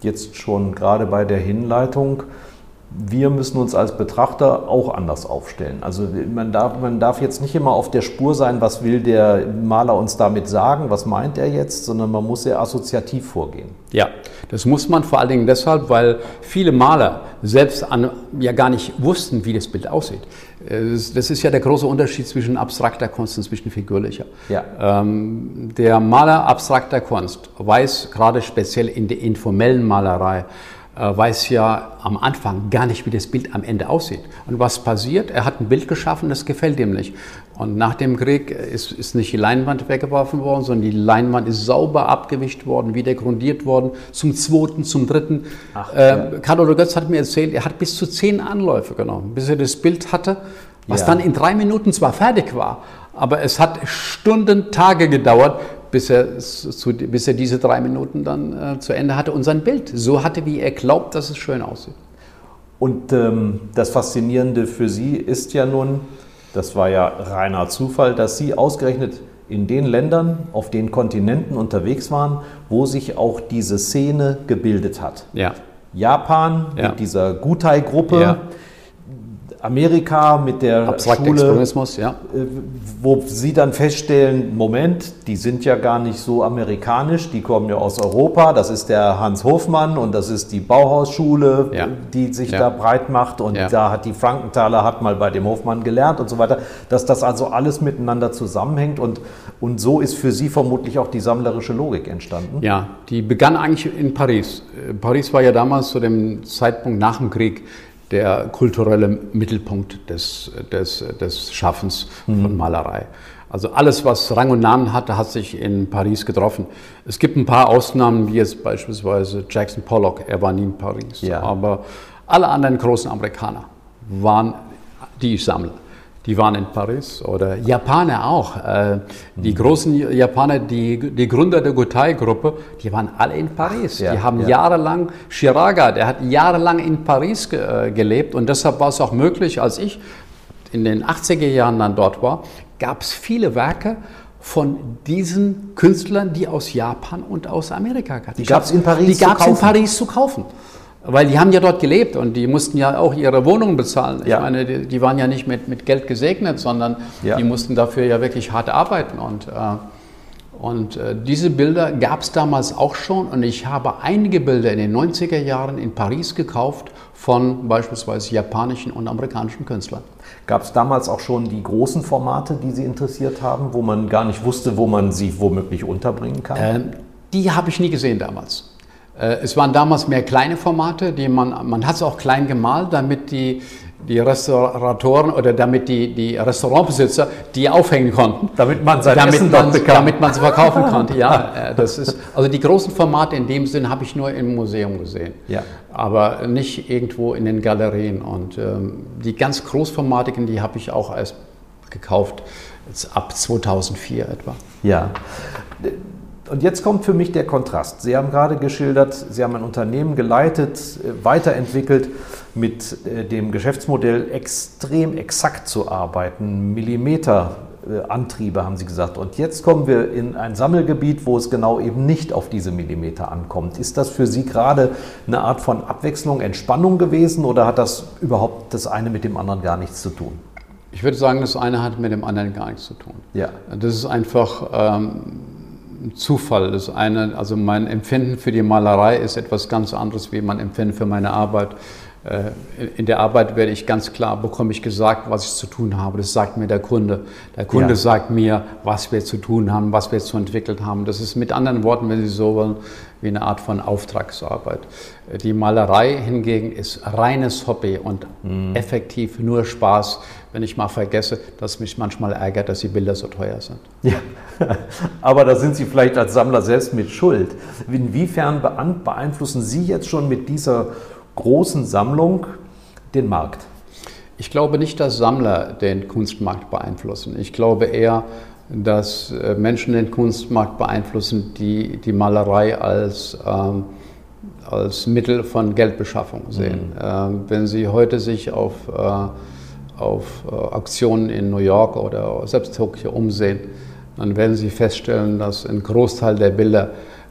jetzt schon gerade bei der Hinleitung, wir müssen uns als Betrachter auch anders aufstellen. Also man darf, man darf jetzt nicht immer auf der Spur sein, was will der Maler uns damit sagen, was meint er jetzt, sondern man muss sehr assoziativ vorgehen. Ja, das muss man vor allen Dingen deshalb, weil viele Maler selbst an, ja gar nicht wussten, wie das Bild aussieht. Das ist ja der große Unterschied zwischen abstrakter Kunst und zwischen figürlicher. Ja. Ähm, der Maler abstrakter Kunst weiß gerade speziell in der informellen Malerei, äh, weiß ja am Anfang gar nicht, wie das Bild am Ende aussieht. Und was passiert? Er hat ein Bild geschaffen, das gefällt ihm nicht. Und nach dem Krieg ist, ist nicht die Leinwand weggeworfen worden, sondern die Leinwand ist sauber abgewischt worden, wieder grundiert worden, zum zweiten, zum dritten. Ach, äh, ja. Karl Götz hat mir erzählt, er hat bis zu zehn Anläufe genommen, bis er das Bild hatte, was ja. dann in drei Minuten zwar fertig war, aber es hat Stunden, Tage gedauert, bis er, zu, bis er diese drei Minuten dann äh, zu Ende hatte und sein Bild so hatte, wie er glaubt, dass es schön aussieht. Und ähm, das Faszinierende für Sie ist ja nun, das war ja reiner Zufall, dass Sie ausgerechnet in den Ländern, auf den Kontinenten unterwegs waren, wo sich auch diese Szene gebildet hat. Ja. Japan Ja. mit dieser Gutai-Gruppe, Ja. Amerika mit der Abstrakter Schule, ja. äh, wo Sie dann feststellen, Moment, die sind ja gar nicht so amerikanisch, die kommen ja aus Europa, das ist der Hans Hofmann und das ist die Bauhausschule, Ja. die sich Ja. da breit macht und da hat die Frankenthaler hat mal bei dem Hofmann gelernt und so weiter, dass das also alles miteinander zusammenhängt und, und so ist für Sie vermutlich auch die sammlerische Logik entstanden. Ja, die begann eigentlich in Paris. Äh, Paris war ja damals zu dem Zeitpunkt nach dem Krieg der kulturelle Mittelpunkt des, des, des Schaffens von Malerei. Also alles, was Rang und Namen hatte, hat sich in Paris getroffen. Es gibt ein paar Ausnahmen, wie jetzt beispielsweise Jackson Pollock, er war nie in Paris. Ja. Aber alle anderen großen Amerikaner waren, die ich sammle, die waren in Paris oder Japaner auch. Äh, Die großen Japaner, die, die Gründer der Gutai-Gruppe, die waren alle in Paris. Ja, die haben ja. jahrelang, Shiraga, der hat jahrelang in Paris ge, äh, gelebt und deshalb war es auch möglich, als ich in den 80er Jahren dann dort war, gab es viele Werke von diesen Künstlern, die aus Japan und aus Amerika kamen. Die gab's in Paris Die zu gab's in? Paris zu kaufen. Weil die haben ja dort gelebt und die mussten ja auch ihre Wohnungen bezahlen. Ich Ja. meine, die, die waren ja nicht mit, mit Geld gesegnet, sondern Ja. die mussten dafür ja wirklich hart arbeiten. Und, äh, und äh, diese Bilder gab es damals auch schon und ich habe einige Bilder in den 90er Jahren in Paris gekauft von beispielsweise japanischen und amerikanischen Künstlern. Gab es damals auch schon die großen Formate, die Sie interessiert haben, wo man gar nicht wusste, wo man sie womöglich unterbringen kann? Ähm, die habe ich nie gesehen damals. Äh, es waren damals mehr kleine Formate, die man, man hat es auch klein gemalt, damit die, die Restauratoren oder damit die, die Restaurantbesitzer die aufhängen konnten. Damit man sein damit Essen man, bekam. Damit man sie verkaufen konnte, ja. äh, Das ist, also die großen Formate in dem Sinn habe ich nur im Museum gesehen. Ja. Aber nicht irgendwo in den Galerien. Und ähm, die ganz großformatigen, die habe ich auch erst gekauft, ab 2004 etwa. Ja. Und jetzt kommt für mich der Kontrast. Sie haben gerade geschildert, Sie haben ein Unternehmen geleitet, äh, weiterentwickelt, mit äh, dem Geschäftsmodell extrem exakt zu arbeiten, Millimeter. äh, Antriebe, haben Sie gesagt. Und jetzt kommen wir in ein Sammelgebiet, wo es genau eben nicht auf diese Millimeter ankommt. Ist das für Sie gerade eine Art von Abwechslung, Entspannung gewesen oder hat das überhaupt das eine mit dem anderen gar nichts zu tun? Ich würde sagen, das eine hat mit dem anderen gar nichts zu tun. Ja. Das ist einfach ähm, Zufall. Das eine, also mein Empfinden für die Malerei ist etwas ganz anderes, wie mein Empfinden für meine Arbeit. Äh, in der Arbeit werde ich ganz klar, bekomme ich gesagt, was ich zu tun habe. Das sagt mir der Kunde. Der Kunde Ja. sagt mir, was wir zu tun haben, was wir zu entwickelt haben. Das ist mit anderen Worten, wenn Sie so wollen, wie eine Art von Auftragsarbeit. Äh, Die Malerei hingegen ist reines Hobby und effektiv nur Spaß, wenn ich mal vergesse, dass mich manchmal ärgert, dass die Bilder so teuer sind. Ja, aber da sind Sie vielleicht als Sammler selbst mit Schuld. Inwiefern beeinflussen Sie jetzt schon mit dieser großen Sammlung den Markt? Ich glaube nicht, dass Sammler den Kunstmarkt beeinflussen. Ich glaube eher, dass äh, Menschen den Kunstmarkt beeinflussen, die die Malerei als, ähm, als Mittel von Geldbeschaffung sehen. Ähm, wenn Sie heute sich auf, äh, auf äh, Auktionen in New York oder selbst Tokio umsehen, dann werden Sie feststellen, dass ein Großteil der Bilder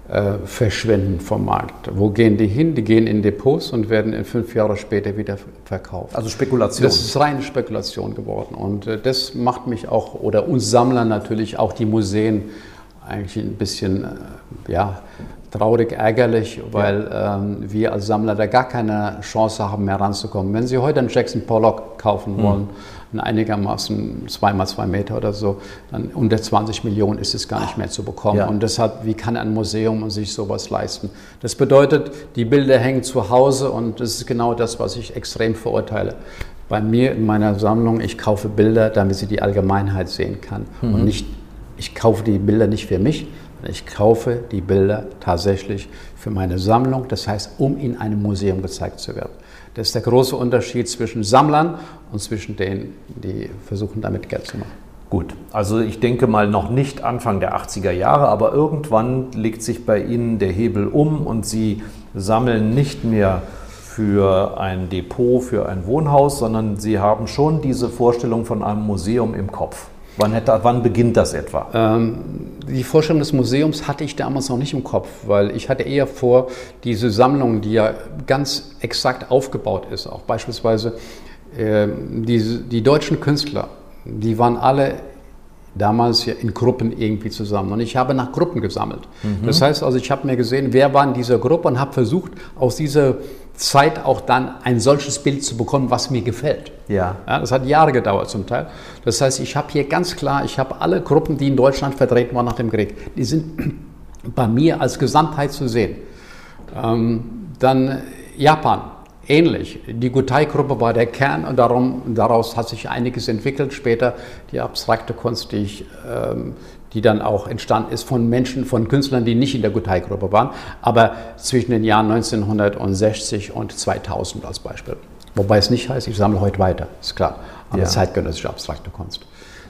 äh, verschwinden vom Markt. Wo gehen die hin? Die gehen in Depots und werden in fünf Jahre später wieder verkauft. Also Spekulation. Das ist reine Spekulation geworden. Und äh, das macht mich auch, oder uns Sammlern natürlich, auch die Museen, eigentlich ein bisschen äh, ja, traurig, ärgerlich, weil ähm, wir als Sammler da gar keine Chance haben, mehr ranzukommen. Wenn Sie heute einen Jackson Pollock kaufen wollen, ein einigermaßen zweimal zwei Meter oder so, dann unter 20 Millionen ist es gar nicht mehr zu bekommen. Ja. Und deshalb, wie kann ein Museum sich sowas leisten? Das bedeutet, die Bilder hängen zu Hause und das ist genau das, was ich extrem verurteile. Bei mir in meiner Sammlung, ich kaufe Bilder, damit sie die Allgemeinheit sehen kann. Und nicht, ich kaufe die Bilder nicht für mich, sondern ich kaufe die Bilder tatsächlich für meine Sammlung, das heißt, um in einem Museum gezeigt zu werden. Das ist der große Unterschied zwischen Sammlern und zwischen denen, die versuchen, damit Geld zu machen. Gut, also ich denke mal noch nicht Anfang der 80er Jahre, aber irgendwann legt sich bei Ihnen der Hebel um und Sie sammeln nicht mehr für ein Depot, für ein Wohnhaus, sondern Sie haben schon diese Vorstellung von einem Museum im Kopf. Wann, hätte, wann beginnt das etwa? Ähm, die Vorstellung des Museums hatte ich damals noch nicht im Kopf, weil ich hatte eher vor, diese Sammlung, die ja ganz exakt aufgebaut ist, auch beispielsweise die, die deutschen Künstler, die waren alle damals ja in Gruppen irgendwie zusammen. Und ich habe nach Gruppen gesammelt. Mhm. Das heißt also, ich habe mir gesehen, wer war in dieser Gruppe und habe versucht, aus dieser Zeit auch dann ein solches Bild zu bekommen, was mir gefällt. Ja. ja das hat Jahre gedauert zum Teil. Das heißt, ich habe hier ganz klar, ich habe alle Gruppen, die in Deutschland vertreten waren nach dem Krieg, die sind bei mir als Gesamtheit zu sehen. Ähm, dann Japan, ähnlich. Die Gutai-Gruppe war der Kern und darum, daraus hat sich einiges entwickelt. Später die abstrakte Kunst, die, ich, ähm, die dann auch entstanden ist von Menschen, von Künstlern, die nicht in der Gutai-Gruppe waren, aber zwischen den Jahren 1960 und 2000 als Beispiel. Wobei es nicht heißt, ich sammle heute weiter, ist klar, aber ja. zeitgenössische abstrakte Kunst.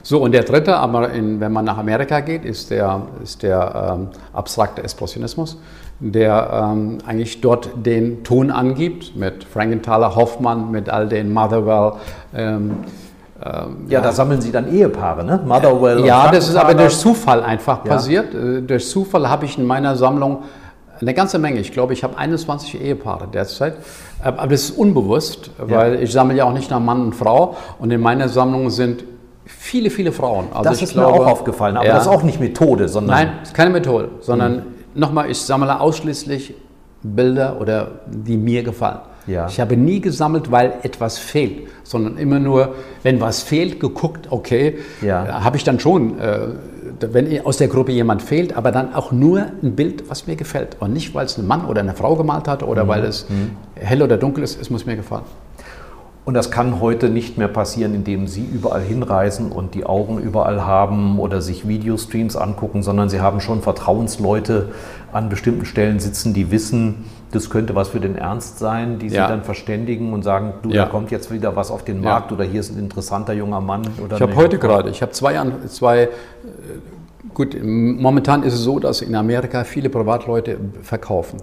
So, und der dritte, aber in, wenn man nach Amerika geht, ist der, ist der ähm, abstrakte Expressionismus der ähm, eigentlich dort den Ton angibt, mit Frankenthaler, Hoffmann, mit all den Motherwell. Ähm, ähm, ja, da sammeln Sie dann Ehepaare, ne? Motherwell. Ja, das ist aber durch Zufall einfach ja. passiert. Äh, durch Zufall habe ich in meiner Sammlung eine ganze Menge. Ich glaube, ich habe 21 Ehepaare derzeit. Äh, aber das ist unbewusst, weil ja. ich sammle ja auch nicht nach Mann und Frau. Und in meiner Sammlung sind viele, viele Frauen. Also das ist glaube, mir auch aufgefallen. Aber das ist auch nicht Methode, sondern. Nein, ist keine Methode, sondern. Mhm nochmal, ich sammle ausschließlich Bilder oder die mir gefallen. Ja. Ich habe nie gesammelt, weil etwas fehlt, sondern immer nur, wenn was fehlt, geguckt, okay, ja. Habe ich dann schon, äh, wenn aus der Gruppe jemand fehlt, aber dann auch nur ein Bild, was mir gefällt. Und nicht, weil es ein Mann oder eine Frau gemalt hat oder mhm. weil es mhm. hell oder dunkel ist, es muss mir gefallen. Und das kann heute nicht mehr passieren, indem Sie überall hinreisen und die Augen überall haben oder sich Videostreams angucken, sondern Sie haben schon Vertrauensleute an bestimmten Stellen sitzen, die wissen, das könnte was für den Ernst sein, die Sie dann verständigen und sagen, du, ja. da kommt jetzt wieder was auf den Markt ja. oder hier ist ein interessanter junger Mann. Ich habe heute gerade, ich habe zwei, zwei äh, Gut, momentan ist es so, dass in Amerika viele Privatleute verkaufen.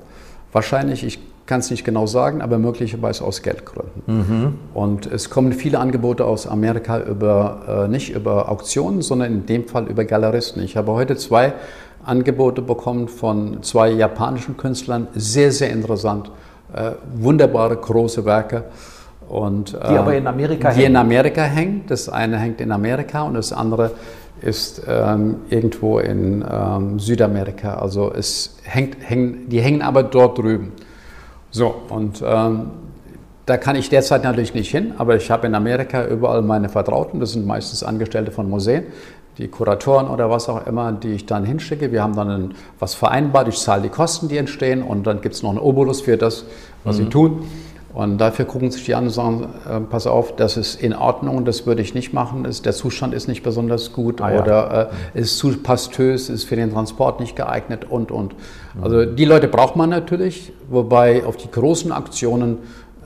Wahrscheinlich, ich kann es nicht genau sagen, aber möglicherweise aus Geldgründen. Mhm. Und es kommen viele Angebote aus Amerika über, äh, nicht über Auktionen, sondern in dem Fall über Galeristen. Ich habe heute zwei Angebote bekommen von zwei japanischen Künstlern, sehr, sehr interessant, äh, wunderbare große Werke. Und, äh, die aber in Amerika die hängen? Die in Amerika hängen. Das eine hängt in Amerika und das andere ist ähm, irgendwo in ähm, Südamerika. Also es hängt, hängen, die hängen aber dort drüben. So, und ähm, da kann ich derzeit natürlich nicht hin, aber ich habe in Amerika überall meine Vertrauten, das sind meistens Angestellte von Museen, die Kuratoren oder was auch immer, die ich dann hinschicke. Wir haben dann ein, was vereinbart, ich zahle die Kosten, die entstehen und dann gibt es noch einen Obolus für das, was mhm. sie tun. Und dafür gucken sich die an und sagen, äh, pass auf, das ist in Ordnung, das würde ich nicht machen, ist, der Zustand ist nicht besonders gut ah, ja. oder äh, ist zu pastös, ist für den Transport nicht geeignet und, und. Also die Leute braucht man natürlich, wobei auf die großen Aktionen,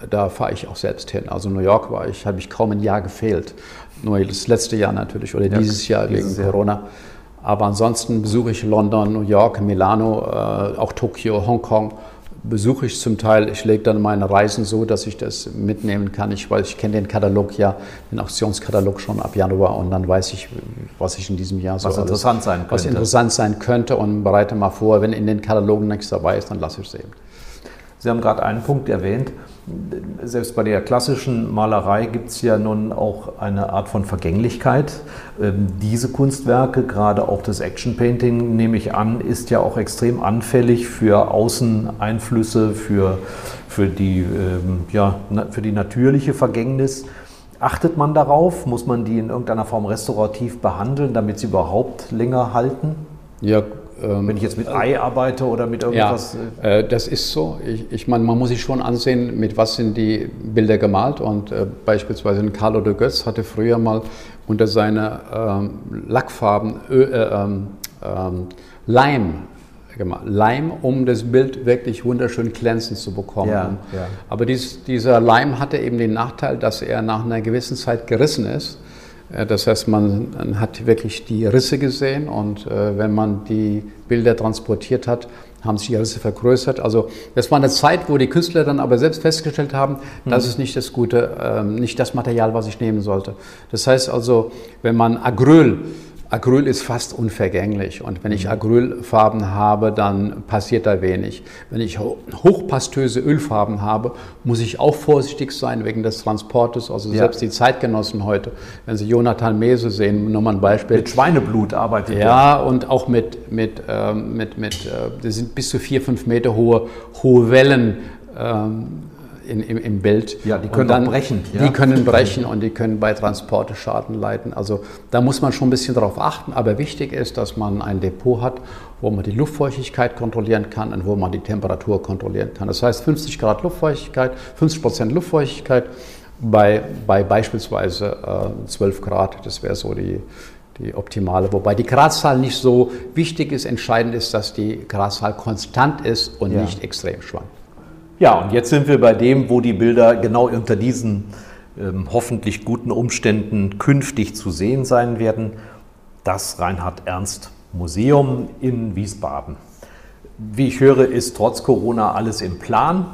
da fahre ich auch selbst hin. Also New York war ich, habe ich kaum ein Jahr gefehlt. Nur das letzte Jahr natürlich oder ja, dieses Jahr dieses wegen Jahr. Corona. Aber ansonsten besuche ich London, New York, Milano, äh, auch Tokio, Hongkong besuche ich zum Teil. Ich lege dann meine Reisen so, dass ich das mitnehmen kann. Ich weiß, ich kenne den Katalog ja, den Auktionskatalog schon ab Januar und dann weiß ich, was ich in diesem Jahr was so interessant sein könnte. Was interessant sein könnte und bereite mal vor, wenn in den Katalogen nichts dabei ist, dann lasse ich es eben. Sie haben gerade einen Punkt erwähnt. Selbst bei der klassischen Malerei gibt es ja nun auch eine Art von Vergänglichkeit. Ähm, diese Kunstwerke, gerade auch das Action Painting, nehme ich an, ist ja auch extrem anfällig für Außeneinflüsse, für, für, die, ähm, ja, für die natürliche Vergängnis. Achtet man darauf? Muss man die in irgendeiner Form restaurativ behandeln, damit sie überhaupt länger halten? Ja, ähm, Wenn ich jetzt mit Ei arbeite oder mit irgendwas. Ja, äh, das ist so. Ich, ich meine, man muss sich schon ansehen, mit was sind die Bilder gemalt. Und äh, beispielsweise Carlo de Götz hatte früher mal unter seiner ähm, Lackfarben äh, ähm, ähm, Leim gemacht. Leim, um das Bild wirklich wunderschön glänzend zu bekommen. Ja, ja. Aber dies, dieser Leim hatte eben den Nachteil, dass er nach einer gewissen Zeit gerissen ist. Äh, das heißt, man hat wirklich die Risse gesehen und äh, wenn man die Bilder transportiert hat, haben sich die Risse vergrößert. Also das war eine Zeit, wo die Künstler dann aber selbst festgestellt haben, das ist nicht das gute, ähm, nicht das Material, was ich nehmen sollte. Das heißt also, wenn man Acryl Acryl ist fast unvergänglich und wenn ich mhm. Acrylfarben habe, dann passiert da wenig. Wenn ich hochpastöse Ölfarben habe, muss ich auch vorsichtig sein wegen des Transportes. Also ja. selbst die Zeitgenossen heute, wenn Sie Jonathan Mese sehen, nur mal ein Beispiel. Mit Schweineblut arbeitet er. Ja, und auch mit, mit, ähm, mit, mit äh, das sind bis zu vier, fünf Meter hohe, hohe Wellen. Ähm, in, im, im, Bild. Ja, die können dann, brechen. Ja? Die können brechen und die können bei Transporte Schaden leiten. Also da muss man schon ein bisschen darauf achten. Aber wichtig ist, dass man ein Depot hat, wo man die Luftfeuchtigkeit kontrollieren kann und wo man die Temperatur kontrollieren kann. Das heißt 50 Grad Luftfeuchtigkeit, 50 Prozent Luftfeuchtigkeit bei, bei beispielsweise äh, 12 Grad. Das wäre so die, die optimale. Wobei die Gradzahl nicht so wichtig ist. Entscheidend ist, dass die Gradzahl konstant ist und ja. nicht extrem schwankt. Ja, und jetzt sind wir bei dem, wo die Bilder genau unter diesen ähm, hoffentlich guten Umständen künftig zu sehen sein werden. Das Reinhard Ernst Museum in Wiesbaden. Wie ich höre, ist trotz Corona alles im Plan.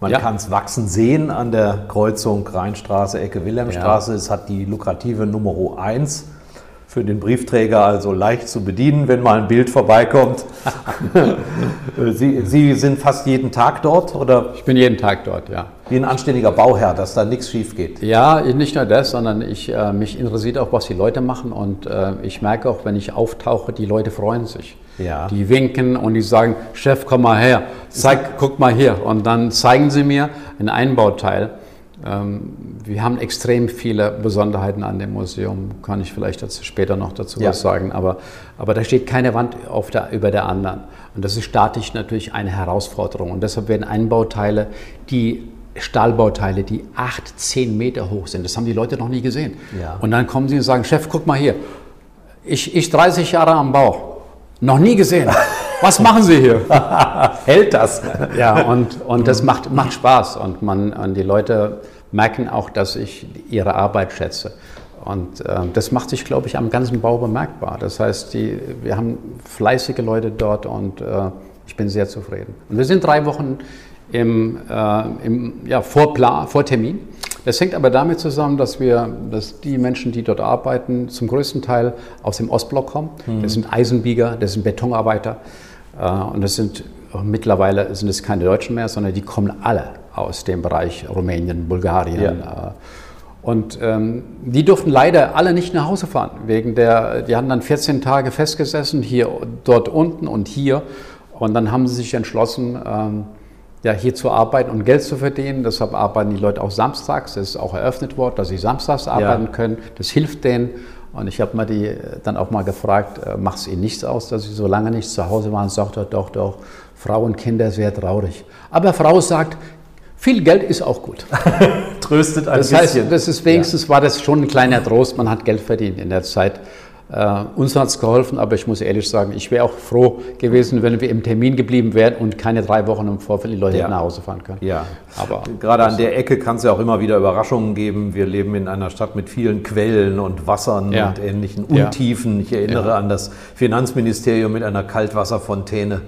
Man ja. kann es wachsen sehen an der Kreuzung Rheinstraße, Ecke Wilhelmstraße. Ja. Es hat die lukrative Nummer 1 für den Briefträger also leicht zu bedienen, wenn mal ein Bild vorbeikommt. Sie, Sie, sind fast jeden Tag dort, oder? Ich bin jeden Tag dort, ja. Wie ein anständiger Bauherr, dass da nichts schief geht. Ja, nicht nur das, sondern ich, äh, mich interessiert auch, was die Leute machen und äh, ich merke auch, wenn ich auftauche, die Leute freuen sich. Ja. Die winken und die sagen, Chef, komm mal her, zeig, guck mal hier. Und dann zeigen sie mir ein Einbauteil wir haben extrem viele Besonderheiten an dem Museum, kann ich vielleicht dazu später noch dazu ja. was sagen, aber, aber da steht keine Wand auf der, über der anderen. Und das ist statisch natürlich eine Herausforderung. Und deshalb werden Einbauteile, die Stahlbauteile, die acht, zehn Meter hoch sind, das haben die Leute noch nie gesehen. Ja. Und dann kommen sie und sagen, Chef, guck mal hier, ich, ich 30 Jahre am Bau, noch nie gesehen. Was machen Sie hier? Hält das? Ja, und, und das macht, macht Spaß. Und, man, und die Leute merken auch, dass ich ihre Arbeit schätze. Und äh, das macht sich, glaube ich, am ganzen Bau bemerkbar. Das heißt, die, wir haben fleißige Leute dort und äh, ich bin sehr zufrieden. Und wir sind drei Wochen im, äh, im ja, Vorplan, Vortermin. Das hängt aber damit zusammen, dass wir, dass die Menschen, die dort arbeiten, zum größten Teil aus dem Ostblock kommen. Mhm. Das sind Eisenbieger, das sind Betonarbeiter äh, und das sind mittlerweile sind es keine Deutschen mehr, sondern die kommen alle aus dem Bereich Rumänien, Bulgarien. Ja. Äh, und ähm, die durften leider alle nicht nach Hause fahren, wegen der, die hatten dann 14 Tage festgesessen, hier, dort unten und hier. Und dann haben sie sich entschlossen, ähm, ja, hier zu arbeiten und Geld zu verdienen. Deshalb arbeiten die Leute auch samstags. Das ist auch eröffnet worden, dass sie samstags arbeiten ja. können. Das hilft denen. Und ich habe mal die dann auch mal gefragt, äh, macht es ihnen nichts aus, dass sie so lange nicht zu Hause waren? Sagt er, doch, doch, Frau und Kinder sehr traurig. Aber Frau sagt, viel Geld ist auch gut. Tröstet ein das bisschen. Heißt, das ist wenigstens ja. war das schon ein kleiner Trost. Man hat Geld verdient in der Zeit. Uh, uns hat es geholfen, aber ich muss ehrlich sagen, ich wäre auch froh gewesen, wenn wir im Termin geblieben wären und keine drei Wochen im Vorfeld die Leute ja. nach Hause fahren können. Ja, aber gerade an der Ecke kann es ja auch immer wieder Überraschungen geben. Wir leben in einer Stadt mit vielen Quellen und Wassern ja. und ähnlichen Untiefen. Ich erinnere an das Finanzministerium mit einer Kaltwasserfontäne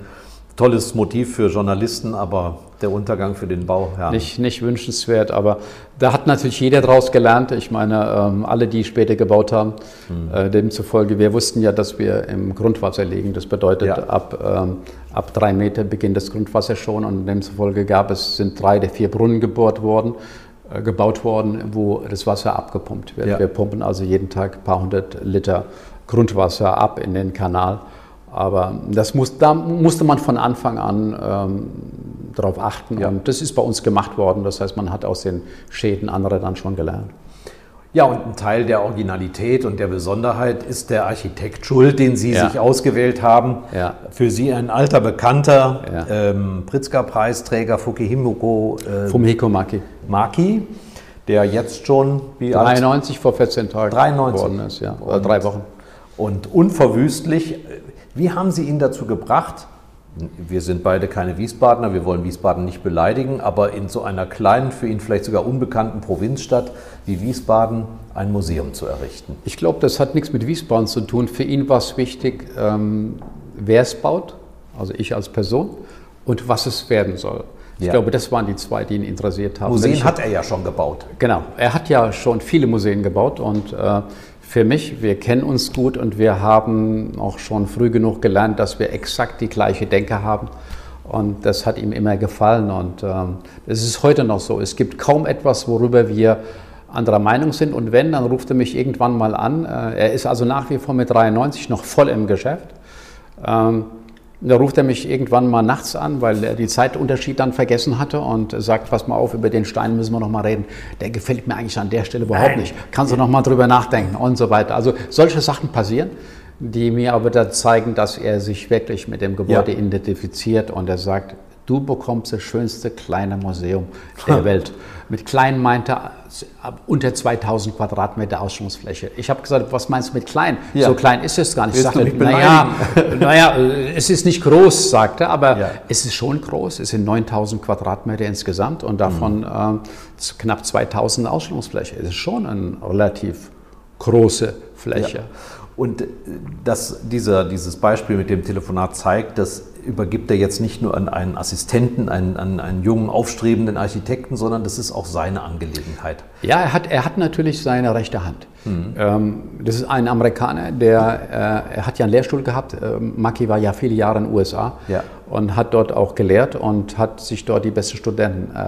tolles Motiv für Journalisten, aber der Untergang für den Bauherrn. Nicht, nicht wünschenswert, aber da hat natürlich jeder daraus gelernt. Ich meine, ähm, alle, die später gebaut haben, mhm. äh, demzufolge, wir wussten ja, dass wir im Grundwasser liegen. Das bedeutet, ja. ab, ähm, ab drei Meter beginnt das Grundwasser schon und demzufolge gab es, sind drei der vier Brunnen gebohrt worden äh, gebaut worden, wo das Wasser abgepumpt wird. Ja. Wir pumpen also jeden Tag ein paar hundert Liter Grundwasser ab in den Kanal. Aber das muss, da musste man von Anfang an ähm, darauf achten. Ja. Und das ist bei uns gemacht worden. Das heißt, man hat aus den Schäden anderer dann schon gelernt. Ja, und ein Teil der Originalität und der Besonderheit ist der Architekt Schuld, den Sie ja. sich ausgewählt haben. Ja. Für Sie ein alter Bekannter, ja. ähm, Pritzker-Preisträger Fukihiko äh, Fumihiko Maki. Maki, der jetzt schon wie 93 alt? vor 14 Tagen 93 geworden ist, ja, oder drei Wochen. Und unverwüstlich wie haben Sie ihn dazu gebracht? Wir sind beide keine Wiesbadener, wir wollen Wiesbaden nicht beleidigen, aber in so einer kleinen, für ihn vielleicht sogar unbekannten Provinzstadt wie Wiesbaden ein Museum zu errichten? Ich glaube, das hat nichts mit Wiesbaden zu tun. Für ihn war es wichtig, ähm, wer es baut. also ich als Person, und was es werden soll. Ich Ja. glaube, das waren die zwei, die ihn interessiert haben. Museen ich- hat er ja schon gebaut. Genau, er hat ja schon viele Museen gebaut und äh, für mich, wir kennen uns gut und wir haben auch schon früh genug gelernt, dass wir exakt die gleiche Denke haben. Und das hat ihm immer gefallen und ähm, es ist heute noch so. Es gibt kaum etwas, worüber wir anderer Meinung sind und wenn, dann ruft er mich irgendwann mal an. Äh, er ist also nach wie vor mit 93 noch voll im Geschäft. Ähm, da ruft er mich irgendwann mal nachts an, weil er die Zeitunterschied dann vergessen hatte und sagt, pass mal auf, über den Stein müssen wir noch mal reden. Der gefällt mir eigentlich an der Stelle überhaupt nicht. Kannst du noch mal drüber nachdenken und so weiter. Also solche Sachen passieren, die mir aber da zeigen, dass er sich wirklich mit dem Gebäude Ja. identifiziert und er sagt, du bekommst das schönste kleine Museum der Welt. Mit klein meinte er unter 2000 Quadratmeter Ausstellungsfläche. Ich habe gesagt, was meinst du mit klein? Ja. So klein ist es gar nicht. Willst sagte, naja, naja, es ist nicht groß, sagte er, aber Ja. es ist schon groß. Es sind 9000 Quadratmeter insgesamt und davon Mhm. äh, knapp 2000 Ausstellungsfläche. Es ist schon eine relativ große Fläche. Ja. Und äh, das, dieser, dieses Beispiel mit dem Telefonat zeigt, das übergibt er jetzt nicht nur an einen Assistenten, einen, an einen jungen, aufstrebenden Architekten, sondern das ist auch seine Angelegenheit. Ja, er hat, er hat natürlich seine rechte Hand. Mhm. Ähm, das ist ein Amerikaner, der äh, er hat ja einen Lehrstuhl gehabt. Ähm, Maki war ja viele Jahre in den USA Ja. und hat dort auch gelehrt und hat sich dort die besten Studenten äh, äh,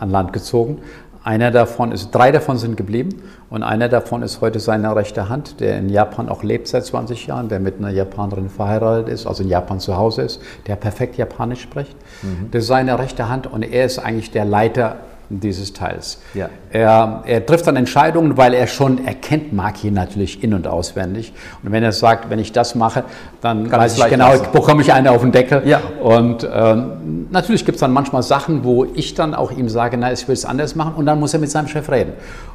an Land gezogen. Einer davon ist, drei davon sind geblieben und einer davon ist heute seine rechte Hand, der in Japan auch lebt seit 20 Jahren, der mit einer Japanerin verheiratet ist, also in Japan zu Hause ist, der perfekt Japanisch spricht. Das ist seine rechte Hand und er ist eigentlich der Leiter dieses Teils. Ja. Er, er trifft dann Entscheidungen, weil er schon, er kennt Maki natürlich in- und auswendig. Und wenn er sagt, wenn ich das mache, dann Kann weiß ich genau, lassen. bekomme ich eine auf den Deckel. Ja. Und ähm, natürlich gibt es dann manchmal Sachen, wo ich dann auch ihm sage, na, ich will es anders machen. Und dann muss er mit seinem Chef reden.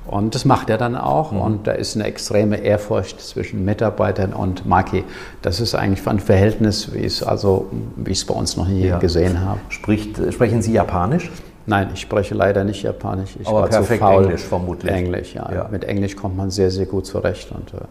Und das macht er dann auch. Mhm. Und da ist eine extreme Ehrfurcht zwischen Mitarbeitern und Maki. Das ist eigentlich ein Verhältnis, wie es also, wie ich es bei uns noch nie Ja. gesehen habe. Spricht, sprechen Sie Japanisch? Nein, ich spreche leider nicht Japanisch. Ich Aber war perfekt zu faul. Englisch vermutlich. Englisch, ja. Ja. Mit Englisch kommt man sehr, sehr gut zurecht. Und, äh,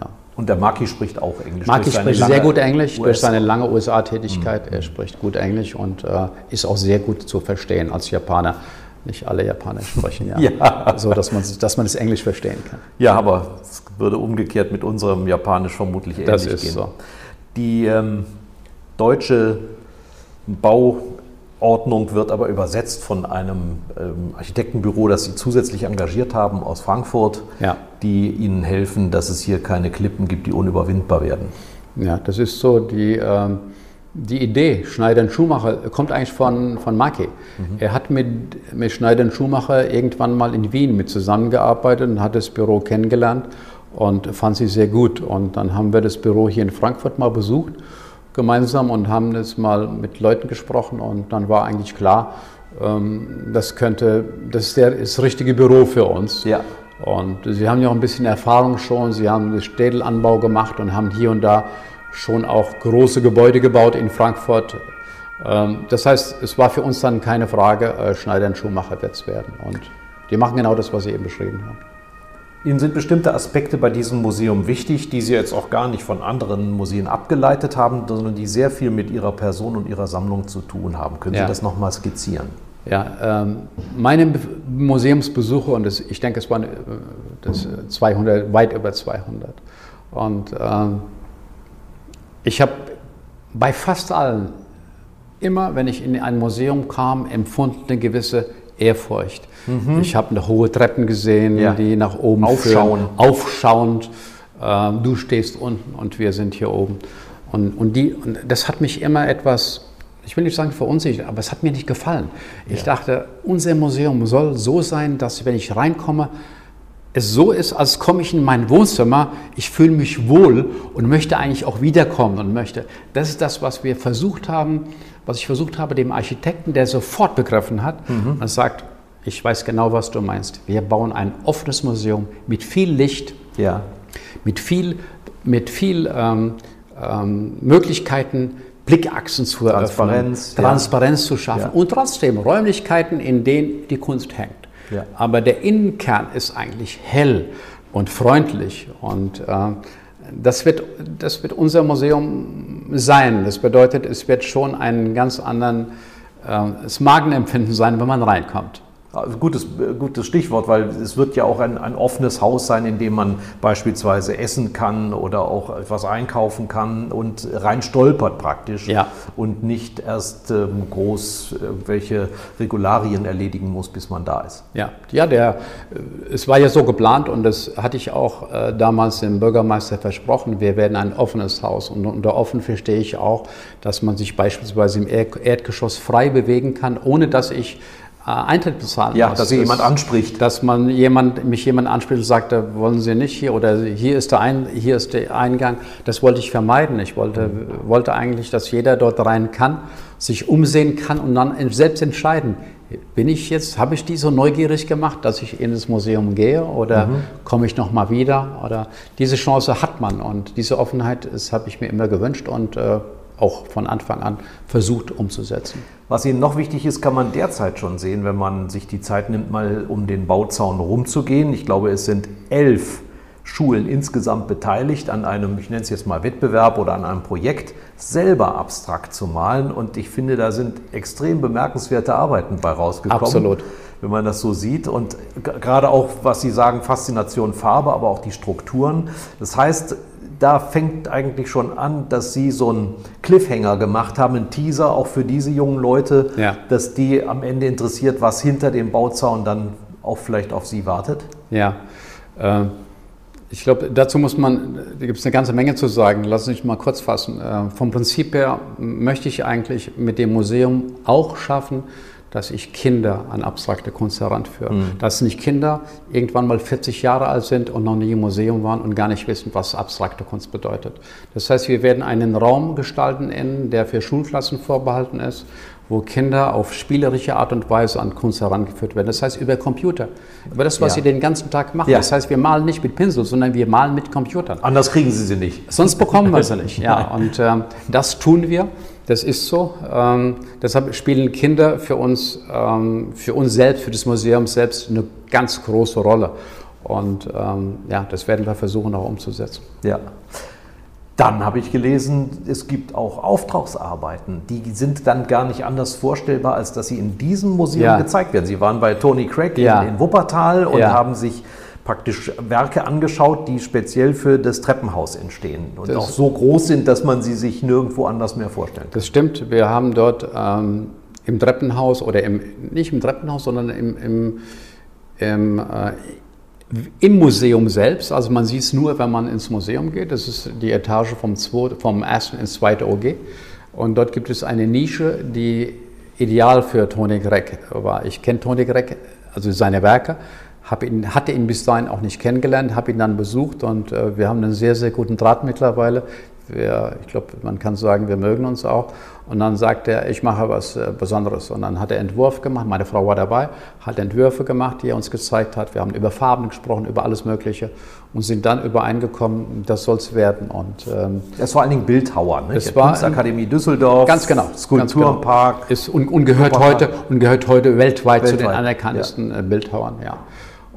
ja. Und der Maki spricht auch Englisch. Maki durch spricht sehr gut Englisch durch US seine lange USA-Tätigkeit. Mhm. Er spricht gut Englisch und äh, ist auch sehr gut zu verstehen als Japaner. Nicht alle Japaner sprechen ja, Ja. so, dass man, dass man das Englisch verstehen kann. Ja, aber es würde umgekehrt mit unserem Japanisch vermutlich ähnlich Das ist gehen. so. Die ähm, deutsche Bauordnung wird aber übersetzt von einem ähm, Architektenbüro, das Sie zusätzlich engagiert haben aus Frankfurt, Ja. die Ihnen helfen, dass es hier keine Klippen gibt, die unüberwindbar werden. Ja, das ist so die, ähm, die Idee. Schneider und Schumacher kommt eigentlich von, von Maki. Er hat mit, mit Schneider und Schumacher irgendwann mal in Wien mit zusammengearbeitet und hat das Büro kennengelernt und fand sie sehr gut. Und dann haben wir das Büro hier in Frankfurt mal besucht gemeinsam und haben das mal mit Leuten gesprochen und dann war eigentlich klar, ähm, das könnte, das ist der, das richtige Büro für uns. Ja. Und Sie haben ja auch ein bisschen Erfahrung schon. Sie haben den Städelanbau gemacht und haben hier und da schon auch große Gebäude gebaut in Frankfurt. Ähm, Das heißt, es war für uns dann keine Frage, äh, Schneider und Schumacher wird es werden. Und die machen genau das, was Sie eben beschrieben haben. Ihnen sind bestimmte Aspekte bei diesem Museum wichtig, die Sie jetzt auch gar nicht von anderen Museen abgeleitet haben, sondern die sehr viel mit Ihrer Person und Ihrer Sammlung zu tun haben. Können Ja. Sie das nochmal skizzieren? Ja, ähm, meine Be- Museumsbesuche, und das, ich denke, es waren äh, das äh, 200, weit über 200. Und ähm, ich habe bei fast allen immer, wenn ich in ein Museum kam, empfunden eine gewisse Ehrfurcht. Ich habe eine hohe Treppen gesehen, Mhm. Ja. die nach oben Aufschauen. führen, aufschauend. Ähm, du stehst unten und wir sind hier oben. Und, und, die, und das hat mich immer etwas, ich will nicht sagen verunsichert, aber es hat mir nicht gefallen. Ich dachte, unser Museum soll so sein, dass wenn ich reinkomme, es so ist, als komme ich in mein Wohnzimmer, ich fühle mich wohl und möchte eigentlich auch wiederkommen und möchte. Das ist das, was wir versucht haben, was ich versucht habe, dem Architekten, der sofort begriffen hat, und sagt, ich weiß genau, was du meinst. Wir bauen ein offenes Museum mit viel Licht, Ja. mit viel, mit viel ähm, ähm, Möglichkeiten, Blickachsen zu Transparenz, eröffnen, ja. Transparenz zu schaffen Ja. und trotzdem Räumlichkeiten, in denen die Kunst hängt. Ja. Aber der Innenkern ist eigentlich hell und freundlich und äh, das wird, das wird unser Museum sein. Das bedeutet, es wird schon einen ganz anderen äh, Magenempfinden sein, wenn man reinkommt. Also gutes, gutes Stichwort, weil es wird ja auch ein, ein offenes Haus sein, in dem man beispielsweise essen kann oder auch etwas einkaufen kann und rein stolpert praktisch ja. und nicht erst ähm, groß welche Regularien erledigen muss, bis man da ist. Ja, ja der, äh, es war ja so geplant und das hatte ich auch äh, damals dem Bürgermeister versprochen, wir werden ein offenes Haus und unter offen verstehe ich auch, dass man sich beispielsweise im Erdgeschoss frei bewegen kann, ohne dass ich Eintritt bezahlen ja, muss. dass Sie jemand anspricht. Dass man jemand, mich jemand anspricht und sagt, wollen Sie nicht hier oder hier ist der, Ein, hier ist der Eingang. Das wollte ich vermeiden. Ich wollte, wollte eigentlich, dass jeder dort rein kann, sich umsehen kann und dann selbst entscheiden, bin ich jetzt, habe ich die so neugierig gemacht, dass ich in das Museum gehe oder mhm. komme ich noch mal wieder? Oder diese Chance hat man und diese Offenheit, das habe ich mir immer gewünscht und äh, auch von Anfang an versucht umzusetzen. Was Ihnen noch wichtig ist, kann man derzeit schon sehen, wenn man sich die Zeit nimmt, mal um den Bauzaun rumzugehen. Ich glaube, es sind elf Schulen insgesamt beteiligt an einem, ich nenne es jetzt mal Wettbewerb oder an einem Projekt, selber abstrakt zu malen. Und ich finde, da sind extrem bemerkenswerte Arbeiten bei rausgekommen. Absolut. Wenn man das so sieht. Und gerade auch, was Sie sagen, Faszination Farbe, aber auch die Strukturen. Das heißt, da fängt eigentlich schon an, dass Sie so einen Cliffhanger gemacht haben, einen Teaser auch für diese jungen Leute, ja. dass die am Ende interessiert, was hinter dem Bauzaun dann auch vielleicht auf Sie wartet? Ja. Äh, ich glaube, dazu muss man, da gibt es eine ganze Menge zu sagen. Lass mich mal kurz fassen. Äh, vom Prinzip her möchte ich eigentlich mit dem Museum auch schaffen, dass ich Kinder an abstrakte Kunst heranführe. Mhm. Dass nicht Kinder irgendwann mal 40 Jahre alt sind und noch nie im Museum waren und gar nicht wissen, was abstrakte Kunst bedeutet. Das heißt, wir werden einen Raum gestalten, in, der für Schulklassen vorbehalten ist, wo Kinder auf spielerische Art und Weise an Kunst herangeführt werden. Das heißt über Computer, über das, was ja. sie den ganzen Tag machen. Ja. Das heißt, wir malen nicht mit Pinsel, sondern wir malen mit Computern. Anders kriegen sie sie nicht. Sonst bekommen wir sie nicht. Ja, und ähm, das tun wir. Das ist so. Ähm, deshalb spielen Kinder für uns, ähm, für uns selbst, für das Museum selbst eine ganz große Rolle. Und ähm, ja, das werden wir versuchen auch umzusetzen. Ja. Dann habe ich gelesen, es gibt auch Auftragsarbeiten. Die sind dann gar nicht anders vorstellbar, als dass sie in diesem Museum ja. gezeigt werden. Sie waren bei Tony Craig ja. in, in, Wuppertal und ja. haben sich praktisch Werke angeschaut, die speziell für das Treppenhaus entstehen und das auch so groß sind, dass man sie sich nirgendwo anders mehr vorstellen kann. Das stimmt. Wir haben dort ähm, im Treppenhaus oder im, nicht im Treppenhaus, sondern im, im, im, äh, im Museum selbst. Also man sieht es nur, wenn man ins Museum geht. Das ist die Etage vom, zwei, vom ersten ins zweite OG. Und dort gibt es eine Nische, die ideal für Tony Gregg war. Ich kenne Tony Gregg, also seine Werke ihn, hatte ihn bis dahin auch nicht kennengelernt, habe ihn dann besucht und äh, wir haben einen sehr, sehr guten Draht mittlerweile. Wir, ich glaube, man kann sagen, wir mögen uns auch. Und dann sagt er, ich mache was äh, Besonderes. Und dann hat er Entwurf gemacht, meine Frau war dabei, hat Entwürfe gemacht, die er uns gezeigt hat. Wir haben über Farben gesprochen, über alles Mögliche und sind dann übereingekommen, das soll es werden. Und, ähm, das ist vor allen Dingen Bildhauer, ne? Es war Kunstakademie Düsseldorf, ganz genau, Skulpturenpark. Genau. Ist, und, und, gehört heute, und gehört heute weltweit, weltweit. zu den anerkanntesten ja. Äh, Bildhauern. Ja.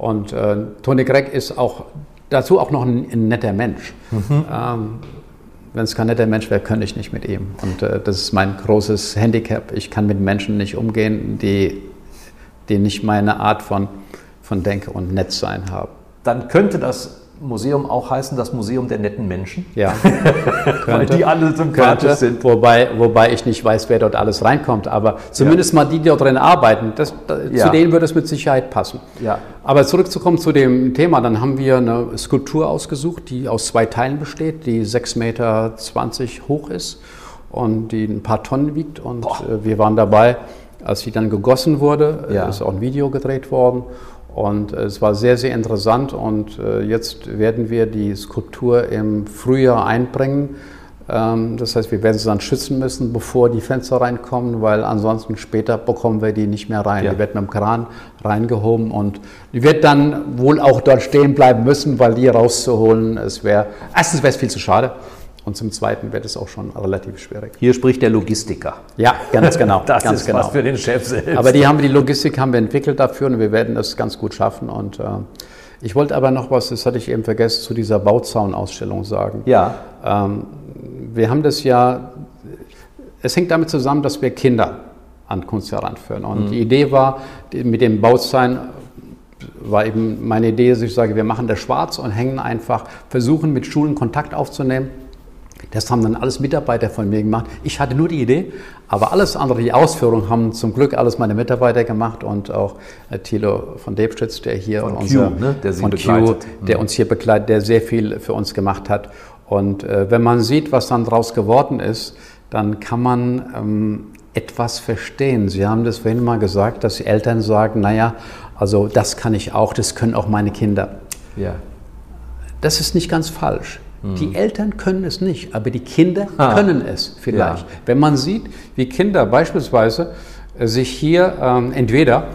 Und äh, Tony Gregg ist auch dazu auch noch ein, ein netter Mensch. Mhm. Ähm, wenn es kein netter Mensch wäre, könnte ich nicht mit ihm. Und äh, das ist mein großes Handicap. Ich kann mit Menschen nicht umgehen, die, die nicht meine Art von, von Denke und Netzsein haben. Dann könnte das Museum auch heißen, das Museum der netten Menschen? Ja. Weil die alle sympathisch könnte, sind. Wobei, wobei ich nicht weiß, wer dort alles reinkommt. Aber zumindest ja. mal die, die dort drin arbeiten, das, ja. zu denen würde es mit Sicherheit passen. Ja. Aber zurückzukommen zu dem Thema, dann haben wir eine Skulptur ausgesucht, die aus zwei Teilen besteht, die 6,20 Meter hoch ist und die ein paar Tonnen wiegt. Und Boah. Äh, wir waren dabei, als sie dann gegossen wurde, ja. ist auch ein Video gedreht worden. Und es war sehr, sehr interessant und äh, jetzt werden wir die Skulptur im Frühjahr einbringen. Ähm, das heißt, wir werden sie dann schützen müssen, bevor die Fenster reinkommen, weil ansonsten später bekommen wir die nicht mehr rein. Ja. Die wird mit dem Kran reingehoben und die wird dann wohl auch dort stehen bleiben müssen, weil die rauszuholen, es wäre, erstens wäre es viel zu schade. Und zum Zweiten wird es auch schon relativ schwierig. Hier spricht der Logistiker. Ja, ganz genau. das ganz ist genau. was für den Chef selbst. Aber die haben die Logistik haben wir entwickelt dafür und wir werden das ganz gut schaffen. Und äh, Ich wollte aber noch was, das hatte ich eben vergessen, zu dieser Bauzaunausstellung sagen. Ja. Ähm, wir haben das ja, es hängt damit zusammen, dass wir Kinder an Kunst heranführen. Und mhm. die Idee war, mit dem Bauzaun war eben meine Idee, dass ich sage, wir machen das schwarz und hängen einfach, versuchen mit Schulen Kontakt aufzunehmen. Das haben dann alles Mitarbeiter von mir gemacht. Ich hatte nur die Idee, aber alles andere, die Ausführung, haben zum Glück alles meine Mitarbeiter gemacht und auch äh, Thilo von Debstütz, der hier von unser, Q, ne? der, von Q, der mhm. uns hier begleitet, der sehr viel für uns gemacht hat. Und äh, wenn man sieht, was dann daraus geworden ist, dann kann man ähm, etwas verstehen. Sie haben das vorhin mal gesagt, dass die Eltern sagen, naja, also das kann ich auch, das können auch meine Kinder. Ja. Das ist nicht ganz falsch. Mhm. Die Eltern können es nicht, aber die Kinder ah. können es vielleicht. Ja. Wenn man sieht, wie Kinder beispielsweise sich hier ähm, entweder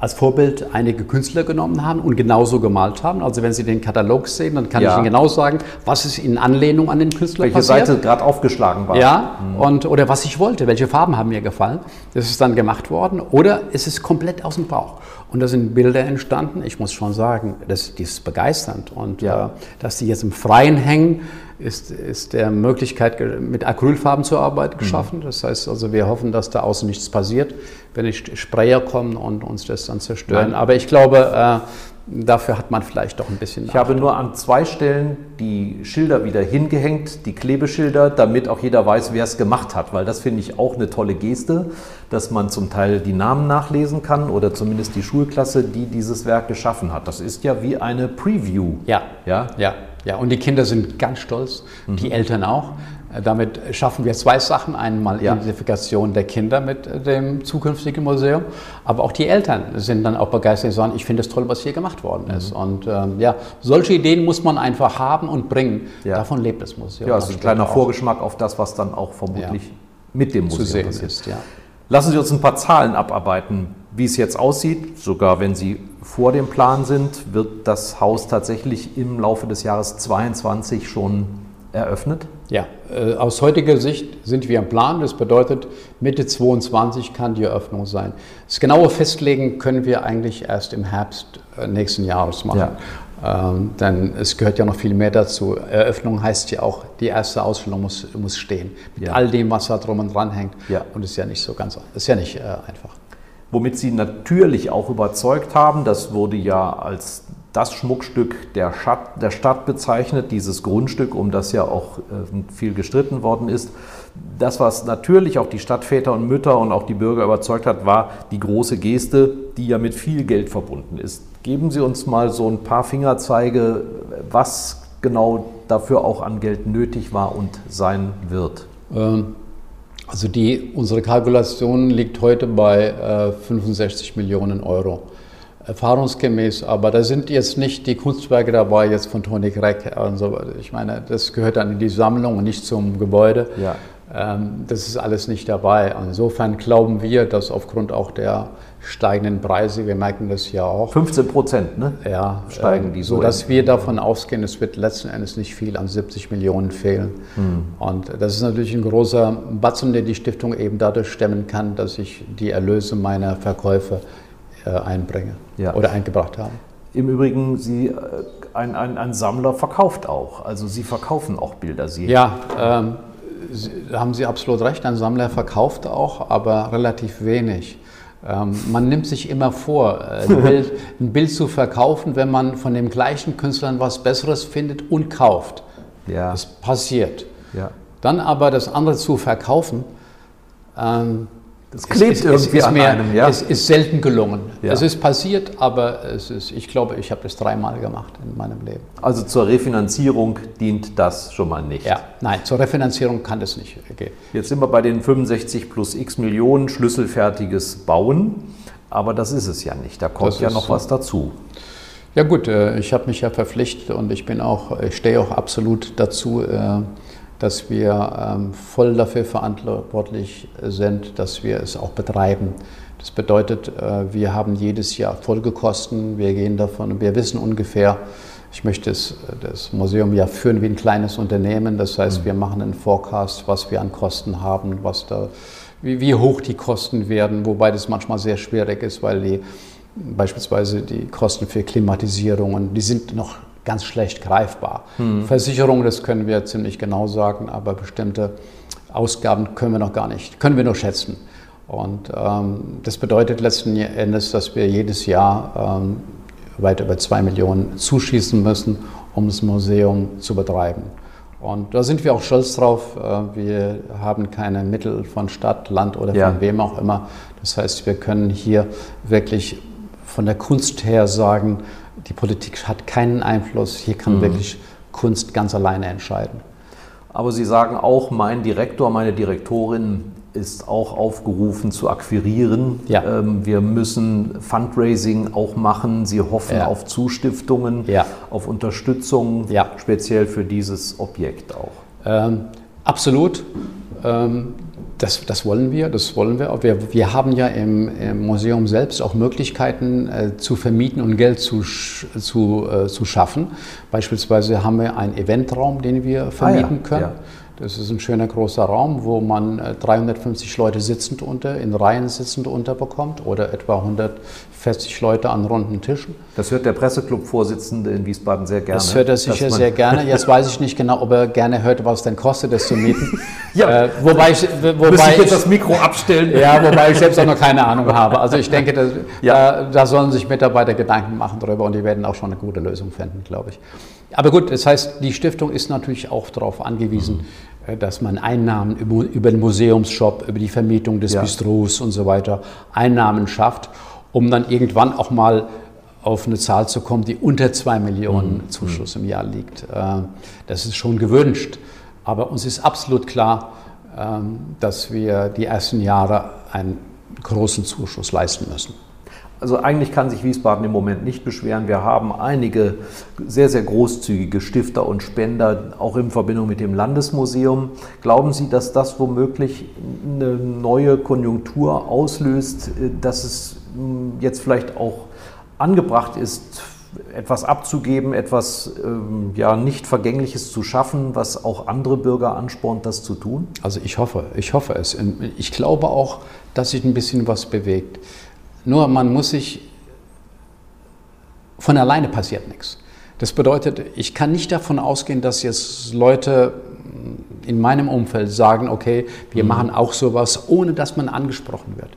als Vorbild einige Künstler genommen haben und genauso gemalt haben. Also wenn Sie den Katalog sehen, dann kann ja. ich Ihnen genau sagen, was ist in Anlehnung an den Künstler welche passiert. Welche Seite gerade aufgeschlagen war. Ja, mhm. und, oder was ich wollte, welche Farben haben mir gefallen. Das ist dann gemacht worden. Oder es ist komplett aus dem Bauch. Und da sind Bilder entstanden. Ich muss schon sagen, das, das ist begeisternd. Und ja. äh, dass die jetzt im Freien hängen, ist, ist der Möglichkeit, mit Acrylfarben zu arbeiten, mhm. geschaffen. Mhm. Das heißt also, wir hoffen, dass da außen nichts passiert, wenn nicht Sprayer kommen und uns das dann zerstören. Nein. Aber ich glaube, äh, Dafür hat man vielleicht doch ein bisschen. Ich habe nur an zwei Stellen die Schilder wieder hingehängt, die Klebeschilder, damit auch jeder weiß, wer es gemacht hat, weil das finde ich auch eine tolle Geste, dass man zum Teil die Namen nachlesen kann oder zumindest die Schulklasse, die dieses Werk geschaffen hat. Das ist ja wie eine Preview. Ja, ja, ja. Ja, und die Kinder sind ganz stolz, mhm. die Eltern auch. Äh, damit schaffen wir zwei Sachen. Einmal ja. Identifikation der Kinder mit äh, dem zukünftigen Museum, aber auch die Eltern sind dann auch begeistert und sagen, ich finde es toll, was hier gemacht worden mhm. ist. Und ähm, ja, solche Ideen muss man einfach haben und bringen. Ja. Davon lebt das Museum. Ja, also ein kleiner Vorgeschmack auf das, was dann auch vermutlich ja. mit dem Museum Zu sehen passiert. ist. Ja. Lassen Sie uns ein paar Zahlen abarbeiten, wie es jetzt aussieht. Sogar wenn Sie vor dem Plan sind, wird das Haus tatsächlich im Laufe des Jahres 22 schon eröffnet? Ja, äh, aus heutiger Sicht sind wir am Plan. Das bedeutet, Mitte 22 kann die Eröffnung sein. Das genaue Festlegen können wir eigentlich erst im Herbst äh, nächsten Jahres machen. Ja. Ähm, denn es gehört ja noch viel mehr dazu. Eröffnung heißt ja auch, die erste Ausstellung muss, muss stehen. Mit ja. all dem, was da drum und dran hängt. Ja. Und ist ja nicht so ganz, ist ja nicht äh, einfach. Womit Sie natürlich auch überzeugt haben, das wurde ja als das Schmuckstück der, Stadt, der Stadt bezeichnet, dieses Grundstück, um das ja auch äh, viel gestritten worden ist. Das, was natürlich auch die Stadtväter und Mütter und auch die Bürger überzeugt hat, war die große Geste, die ja mit viel Geld verbunden ist. Geben Sie uns mal so ein paar Fingerzeige, was genau dafür auch an Geld nötig war und sein wird. Ähm, also die, unsere Kalkulation liegt heute bei äh, 65 Millionen Euro erfahrungsgemäß, aber da sind jetzt nicht die Kunstwerke dabei, jetzt von Toni Greck. Also ich meine, das gehört dann in die Sammlung und nicht zum Gebäude. Ja. Ähm, das ist alles nicht dabei. Insofern glauben wir, dass aufgrund auch der steigenden Preise, wir merken das ja auch. 15 Prozent, ne? Ja, steigen die so. So dass wir davon ausgehen, es wird letzten Endes nicht viel an 70 Millionen fehlen. Hm. Und das ist natürlich ein großer Batzen, den die Stiftung eben dadurch stemmen kann, dass ich die Erlöse meiner Verkäufe äh, einbringe ja. oder eingebracht haben. Im Übrigen, Sie, äh, ein, ein, ein, Sammler verkauft auch. Also Sie verkaufen auch Bilder. Sie ja, ähm, Sie, haben Sie absolut recht. Ein Sammler verkauft auch, aber relativ wenig. Ähm, man nimmt sich immer vor, äh, ein Bild, ein Bild, zu verkaufen, wenn man von dem gleichen Künstler was Besseres findet und kauft. Ja. Das passiert. Ja. Dann aber das andere zu verkaufen, ähm, das klebt es, irgendwie es an mehr, einem, ja. Es ist selten gelungen. Ja. Es ist passiert, aber es ist, ich glaube, ich habe das dreimal gemacht in meinem Leben. Also zur Refinanzierung dient das schon mal nicht? Ja, nein, zur Refinanzierung kann das nicht gehen. Jetzt sind wir bei den 65 plus x Millionen schlüsselfertiges Bauen, aber das ist es ja nicht. Da kommt das ja noch was dazu. Ja gut, äh, ich habe mich ja verpflichtet und ich bin auch, ich stehe auch absolut dazu, äh, dass wir ähm, voll dafür verantwortlich sind, dass wir es auch betreiben. Das bedeutet, äh, wir haben jedes Jahr Folgekosten, wir gehen davon, wir wissen ungefähr, ich möchte das, das Museum ja führen wie ein kleines Unternehmen, das heißt, mhm. wir machen einen Forecast, was wir an Kosten haben, was da, wie, wie hoch die Kosten werden, wobei das manchmal sehr schwierig ist, weil die beispielsweise die Kosten für Klimatisierungen, die sind noch ganz schlecht greifbar. Mhm. Versicherungen, das können wir ziemlich genau sagen, aber bestimmte Ausgaben können wir noch gar nicht, können wir nur schätzen. Und ähm, das bedeutet letzten Endes, dass wir jedes Jahr ähm, weit über zwei Millionen zuschießen müssen, um das Museum zu betreiben. Und da sind wir auch stolz drauf. Äh, wir haben keine Mittel von Stadt, Land oder ja. von wem auch immer. Das heißt, wir können hier wirklich von der Kunst her sagen, die Politik hat keinen Einfluss. Hier kann mhm. wirklich Kunst ganz alleine entscheiden. Aber Sie sagen auch, mein Direktor, meine Direktorin ist auch aufgerufen zu akquirieren. Ja. Ähm, wir müssen Fundraising auch machen. Sie hoffen ja. auf Zustiftungen, ja. auf Unterstützung, speziell für dieses Objekt auch. Ähm, absolut. Ähm, das, das, wollen wir, das wollen wir. Wir, wir haben ja im, im, Museum selbst auch Möglichkeiten äh, zu vermieten und Geld zu, zu, äh, zu schaffen. Beispielsweise haben wir einen Eventraum, den wir vermieten ah, ja. können. Ja. Das ist ein schöner großer Raum, wo man 350 äh, Leute sitzend unter, in Reihen sitzend unterbekommt oder etwa 140 Leute an runden Tischen. Das hört der Presseclub-Vorsitzende in Wiesbaden sehr gerne. Das hört er sicher sehr gerne. Jetzt weiß ich nicht genau, ob er gerne hört, was denn kostet, das zu mieten. ja, äh, wobei ich, wobei ich jetzt das Mikro abstellen. Ja, wobei ich selbst auch noch keine Ahnung habe. Also ich denke, dass, ja. da, da sollen sich Mitarbeiter Gedanken machen darüber und die werden auch schon eine gute Lösung finden, glaube ich. Aber gut, das heißt, die Stiftung ist natürlich auch darauf angewiesen, mhm. dass man Einnahmen über den Museumsshop, über die Vermietung des ja. Bistros und so weiter, Einnahmen schafft, um dann irgendwann auch mal auf eine Zahl zu kommen, die unter zwei Millionen mhm. Zuschuss im Jahr liegt. Äh, das ist schon gewünscht. Aber uns ist absolut klar, ähm, dass wir die ersten Jahre einen großen Zuschuss leisten müssen. Also eigentlich kann sich Wiesbaden im Moment nicht beschweren. Wir haben einige sehr, sehr großzügige Stifter und Spender, auch in Verbindung mit dem Landesmuseum. Glauben Sie, dass das womöglich eine neue Konjunktur auslöst, dass es hm, jetzt vielleicht auch angebracht ist, etwas abzugeben, etwas ähm, ja, nicht Vergängliches zu schaffen, was auch andere Bürger anspornt, das zu tun? Also ich hoffe, ich hoffe es. Ich glaube auch, dass sich ein bisschen was bewegt. Nur man muss sich, von alleine passiert nichts. Das bedeutet, ich kann nicht davon ausgehen, dass jetzt Leute in meinem Umfeld sagen, okay, wir mhm. machen auch sowas, ohne dass man angesprochen wird.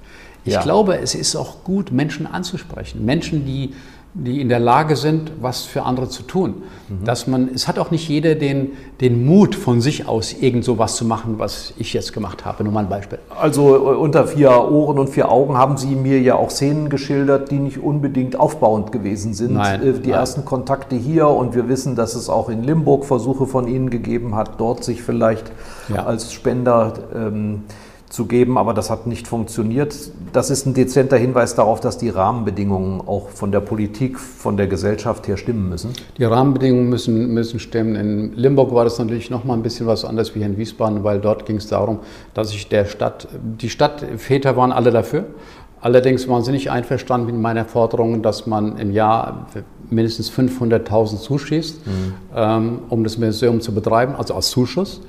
Ich ja. glaube, es ist auch gut, Menschen anzusprechen. Menschen, die die in der Lage sind, was für andere zu tun. Mhm. Dass man, es hat auch nicht jeder den, den Mut von sich aus, irgend so was zu machen, was ich jetzt gemacht habe. Nur mal ein Beispiel. Also äh, unter vier Ohren und vier Augen haben Sie mir ja auch Szenen geschildert, die nicht unbedingt aufbauend gewesen sind. Nein, äh, die nein. ersten Kontakte hier und wir wissen, dass es auch in Limburg Versuche von Ihnen gegeben hat, dort sich vielleicht ja. als Spender ähm, zu geben, aber das hat nicht funktioniert. Das ist ein dezenter Hinweis darauf, dass die Rahmenbedingungen auch von der Politik, von der Gesellschaft her stimmen müssen. Die Rahmenbedingungen müssen, müssen stimmen. In Limburg war das natürlich noch mal ein bisschen was anderes wie in Wiesbaden, weil dort ging es darum, dass ich der Stadt, die Stadtväter waren alle dafür. Allerdings waren sie nicht einverstanden mit meiner Forderung, dass man im Jahr mindestens 500.000 zuschießt, mhm. ähm, um das Museum zu betreiben, also als Zuschuss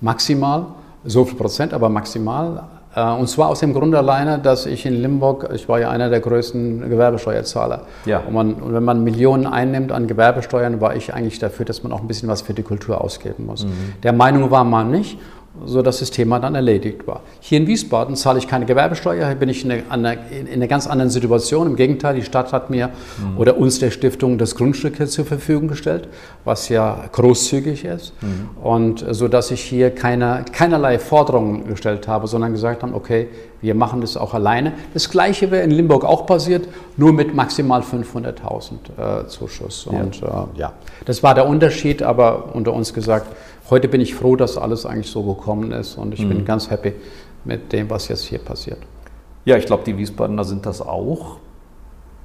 maximal so viel Prozent, aber maximal. Äh, und zwar aus dem Grund alleine, dass ich in Limburg, ich war ja einer der größten Gewerbesteuerzahler. Ja. Und, man, und wenn man Millionen einnimmt an Gewerbesteuern, war ich eigentlich dafür, dass man auch ein bisschen was für die Kultur ausgeben muss. Mhm. Der Meinung war man nicht sodass das Thema dann erledigt war. Hier in Wiesbaden zahle ich keine Gewerbesteuer, hier bin ich in einer, in einer ganz anderen Situation. Im Gegenteil, die Stadt hat mir mhm. oder uns der Stiftung das Grundstück hier zur Verfügung gestellt, was ja großzügig ist. Mhm. Und so dass ich hier keine, keinerlei Forderungen gestellt habe, sondern gesagt habe, okay, wir machen das auch alleine. Das Gleiche wäre in Limburg auch passiert, nur mit maximal 500.000 äh, Zuschuss. Und ja. Äh, ja, das war der Unterschied, aber unter uns gesagt, heute bin ich froh, dass alles eigentlich so gekommen ist und ich mhm. bin ganz happy mit dem, was jetzt hier passiert. Ja, ich glaube, die Wiesbadener sind das auch.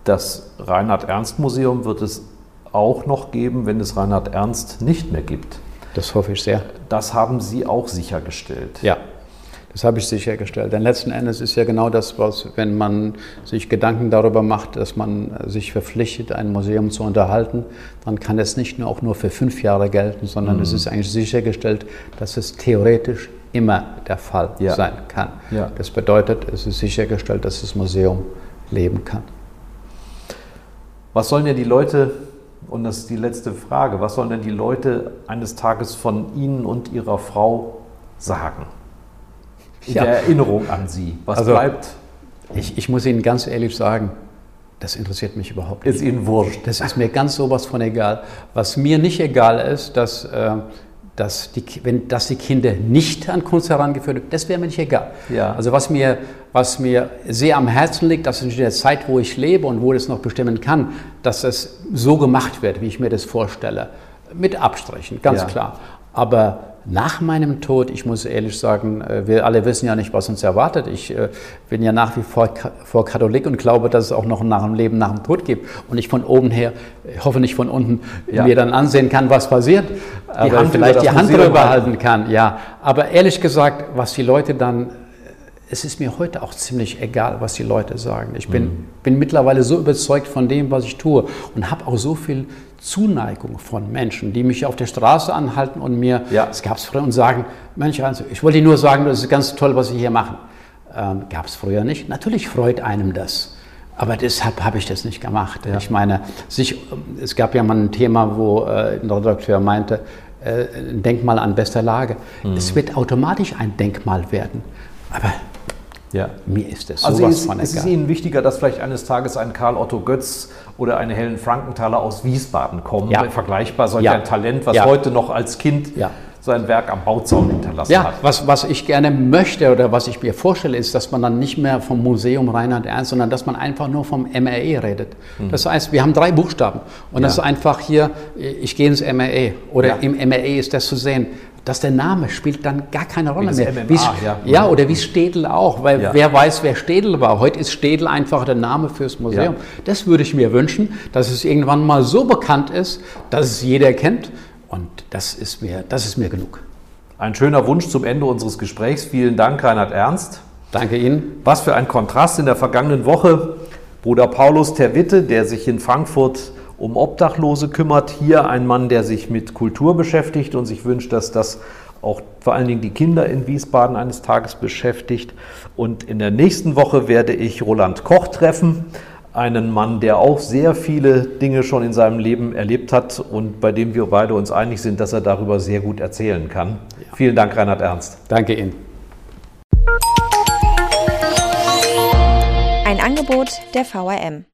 Das Reinhard-Ernst-Museum wird es auch noch geben, wenn es Reinhard Ernst nicht mehr gibt. Das hoffe ich sehr. Das haben Sie auch sichergestellt. Ja, das habe ich sichergestellt. Denn letzten Endes ist ja genau das, was, wenn man sich Gedanken darüber macht, dass man sich verpflichtet, ein Museum zu unterhalten, dann kann es nicht nur auch nur für fünf Jahre gelten, sondern mhm. es ist eigentlich sichergestellt, dass es theoretisch immer der Fall ja. sein kann. Ja. Das bedeutet, es ist sichergestellt, dass das Museum leben kann. Was sollen denn die Leute, und das ist die letzte Frage, was sollen denn die Leute eines Tages von Ihnen und Ihrer Frau sagen? In Ja. der Erinnerung an Sie. Was Also- bleibt, Ich, ich muss Ihnen ganz ehrlich sagen, das interessiert mich überhaupt nicht. ist Ihnen wurscht. Das ist mir ganz sowas von egal. Was mir nicht egal ist, dass, äh, dass, die, wenn, dass die Kinder nicht an Kunst herangeführt werden, das wäre mir nicht egal. Ja. Also was mir, was mir sehr am Herzen liegt, dass in der Zeit, wo ich lebe und wo ich es noch bestimmen kann, dass es so gemacht wird, wie ich mir das vorstelle. Mit Abstrichen, ganz Ja. klar. Aber nach meinem Tod, ich muss ehrlich sagen, äh, wir alle wissen ja nicht, was uns erwartet. Ich äh, bin ja nach wie vor, vor Katholik und glaube, dass es auch noch nach dem Leben nach dem Tod gibt. Und ich von oben her, ich hoffe nicht von unten, Ja. mir dann ansehen kann, was passiert. aber Hand vielleicht die Hand drüber halten. halten kann. Ja, aber ehrlich gesagt, was die Leute dann es ist mir heute auch ziemlich egal, was die Leute sagen. Ich bin, Mhm. bin mittlerweile so überzeugt von dem, was ich tue und habe auch so viel Zuneigung von Menschen, die mich auf der Straße anhalten und mir, Ja. es gab es früher, und sagen, Mensch, ich wollte nur sagen, das ist ganz toll, was Sie hier machen. Ähm, gab es früher nicht. Natürlich freut einem das. Aber deshalb habe ich das nicht gemacht. Ich meine, sich, es gab ja mal ein Thema, wo äh, ein Redakteur meinte, äh, ein Denkmal an bester Lage. Mhm. Es wird automatisch ein Denkmal werden. Aber Ja. mir ist es Also sowas ist, von ist es egal. Ihnen wichtiger, dass vielleicht eines Tages ein Karl Otto Götz oder eine Helen Frankenthaler aus Wiesbaden kommen? Ja. Vergleichbar solch Ja. ein Talent, was Ja. heute noch als Kind Ja. sein Werk am Bauzaun hinterlassen Ja, hat. was, was ich gerne möchte oder was ich mir vorstelle, ist, dass man dann nicht mehr vom Museum Reinhard Ernst, sondern dass man einfach nur vom MRE redet. Das heißt, wir haben drei Buchstaben und das Mhm. Ja. ist einfach hier, ich gehe ins MRE oder Ja. im MRE ist das zu sehen. Dass der Name spielt dann gar keine Rolle mehr. MMA, ja. ja, oder wie Städel auch, weil Ja. wer weiß, wer Städel war. Heute ist Städel einfach der Name fürs Museum. Ja. Das würde ich mir wünschen, dass es irgendwann mal so bekannt ist, dass es jeder kennt. Und das ist mir, das ist mir genug. Ein schöner Wunsch zum Ende unseres Gesprächs. Vielen Dank, Reinhard Ernst. Danke Ihnen. Was für ein Kontrast in der vergangenen Woche. Bruder Paulus Terwitte, der sich in Frankfurt um Obdachlose kümmert. Hier ein Mann, der sich mit Kultur beschäftigt und sich wünscht, dass das auch vor allen Dingen die Kinder in Wiesbaden eines Tages beschäftigt. Und in der nächsten Woche werde ich Roland Koch treffen. Einen Mann, der auch sehr viele Dinge schon in seinem Leben erlebt hat und bei dem wir beide uns einig sind, dass er darüber sehr gut erzählen kann. Vielen Dank, Reinhard Ernst. Danke Ihnen. Ein Angebot der VRM.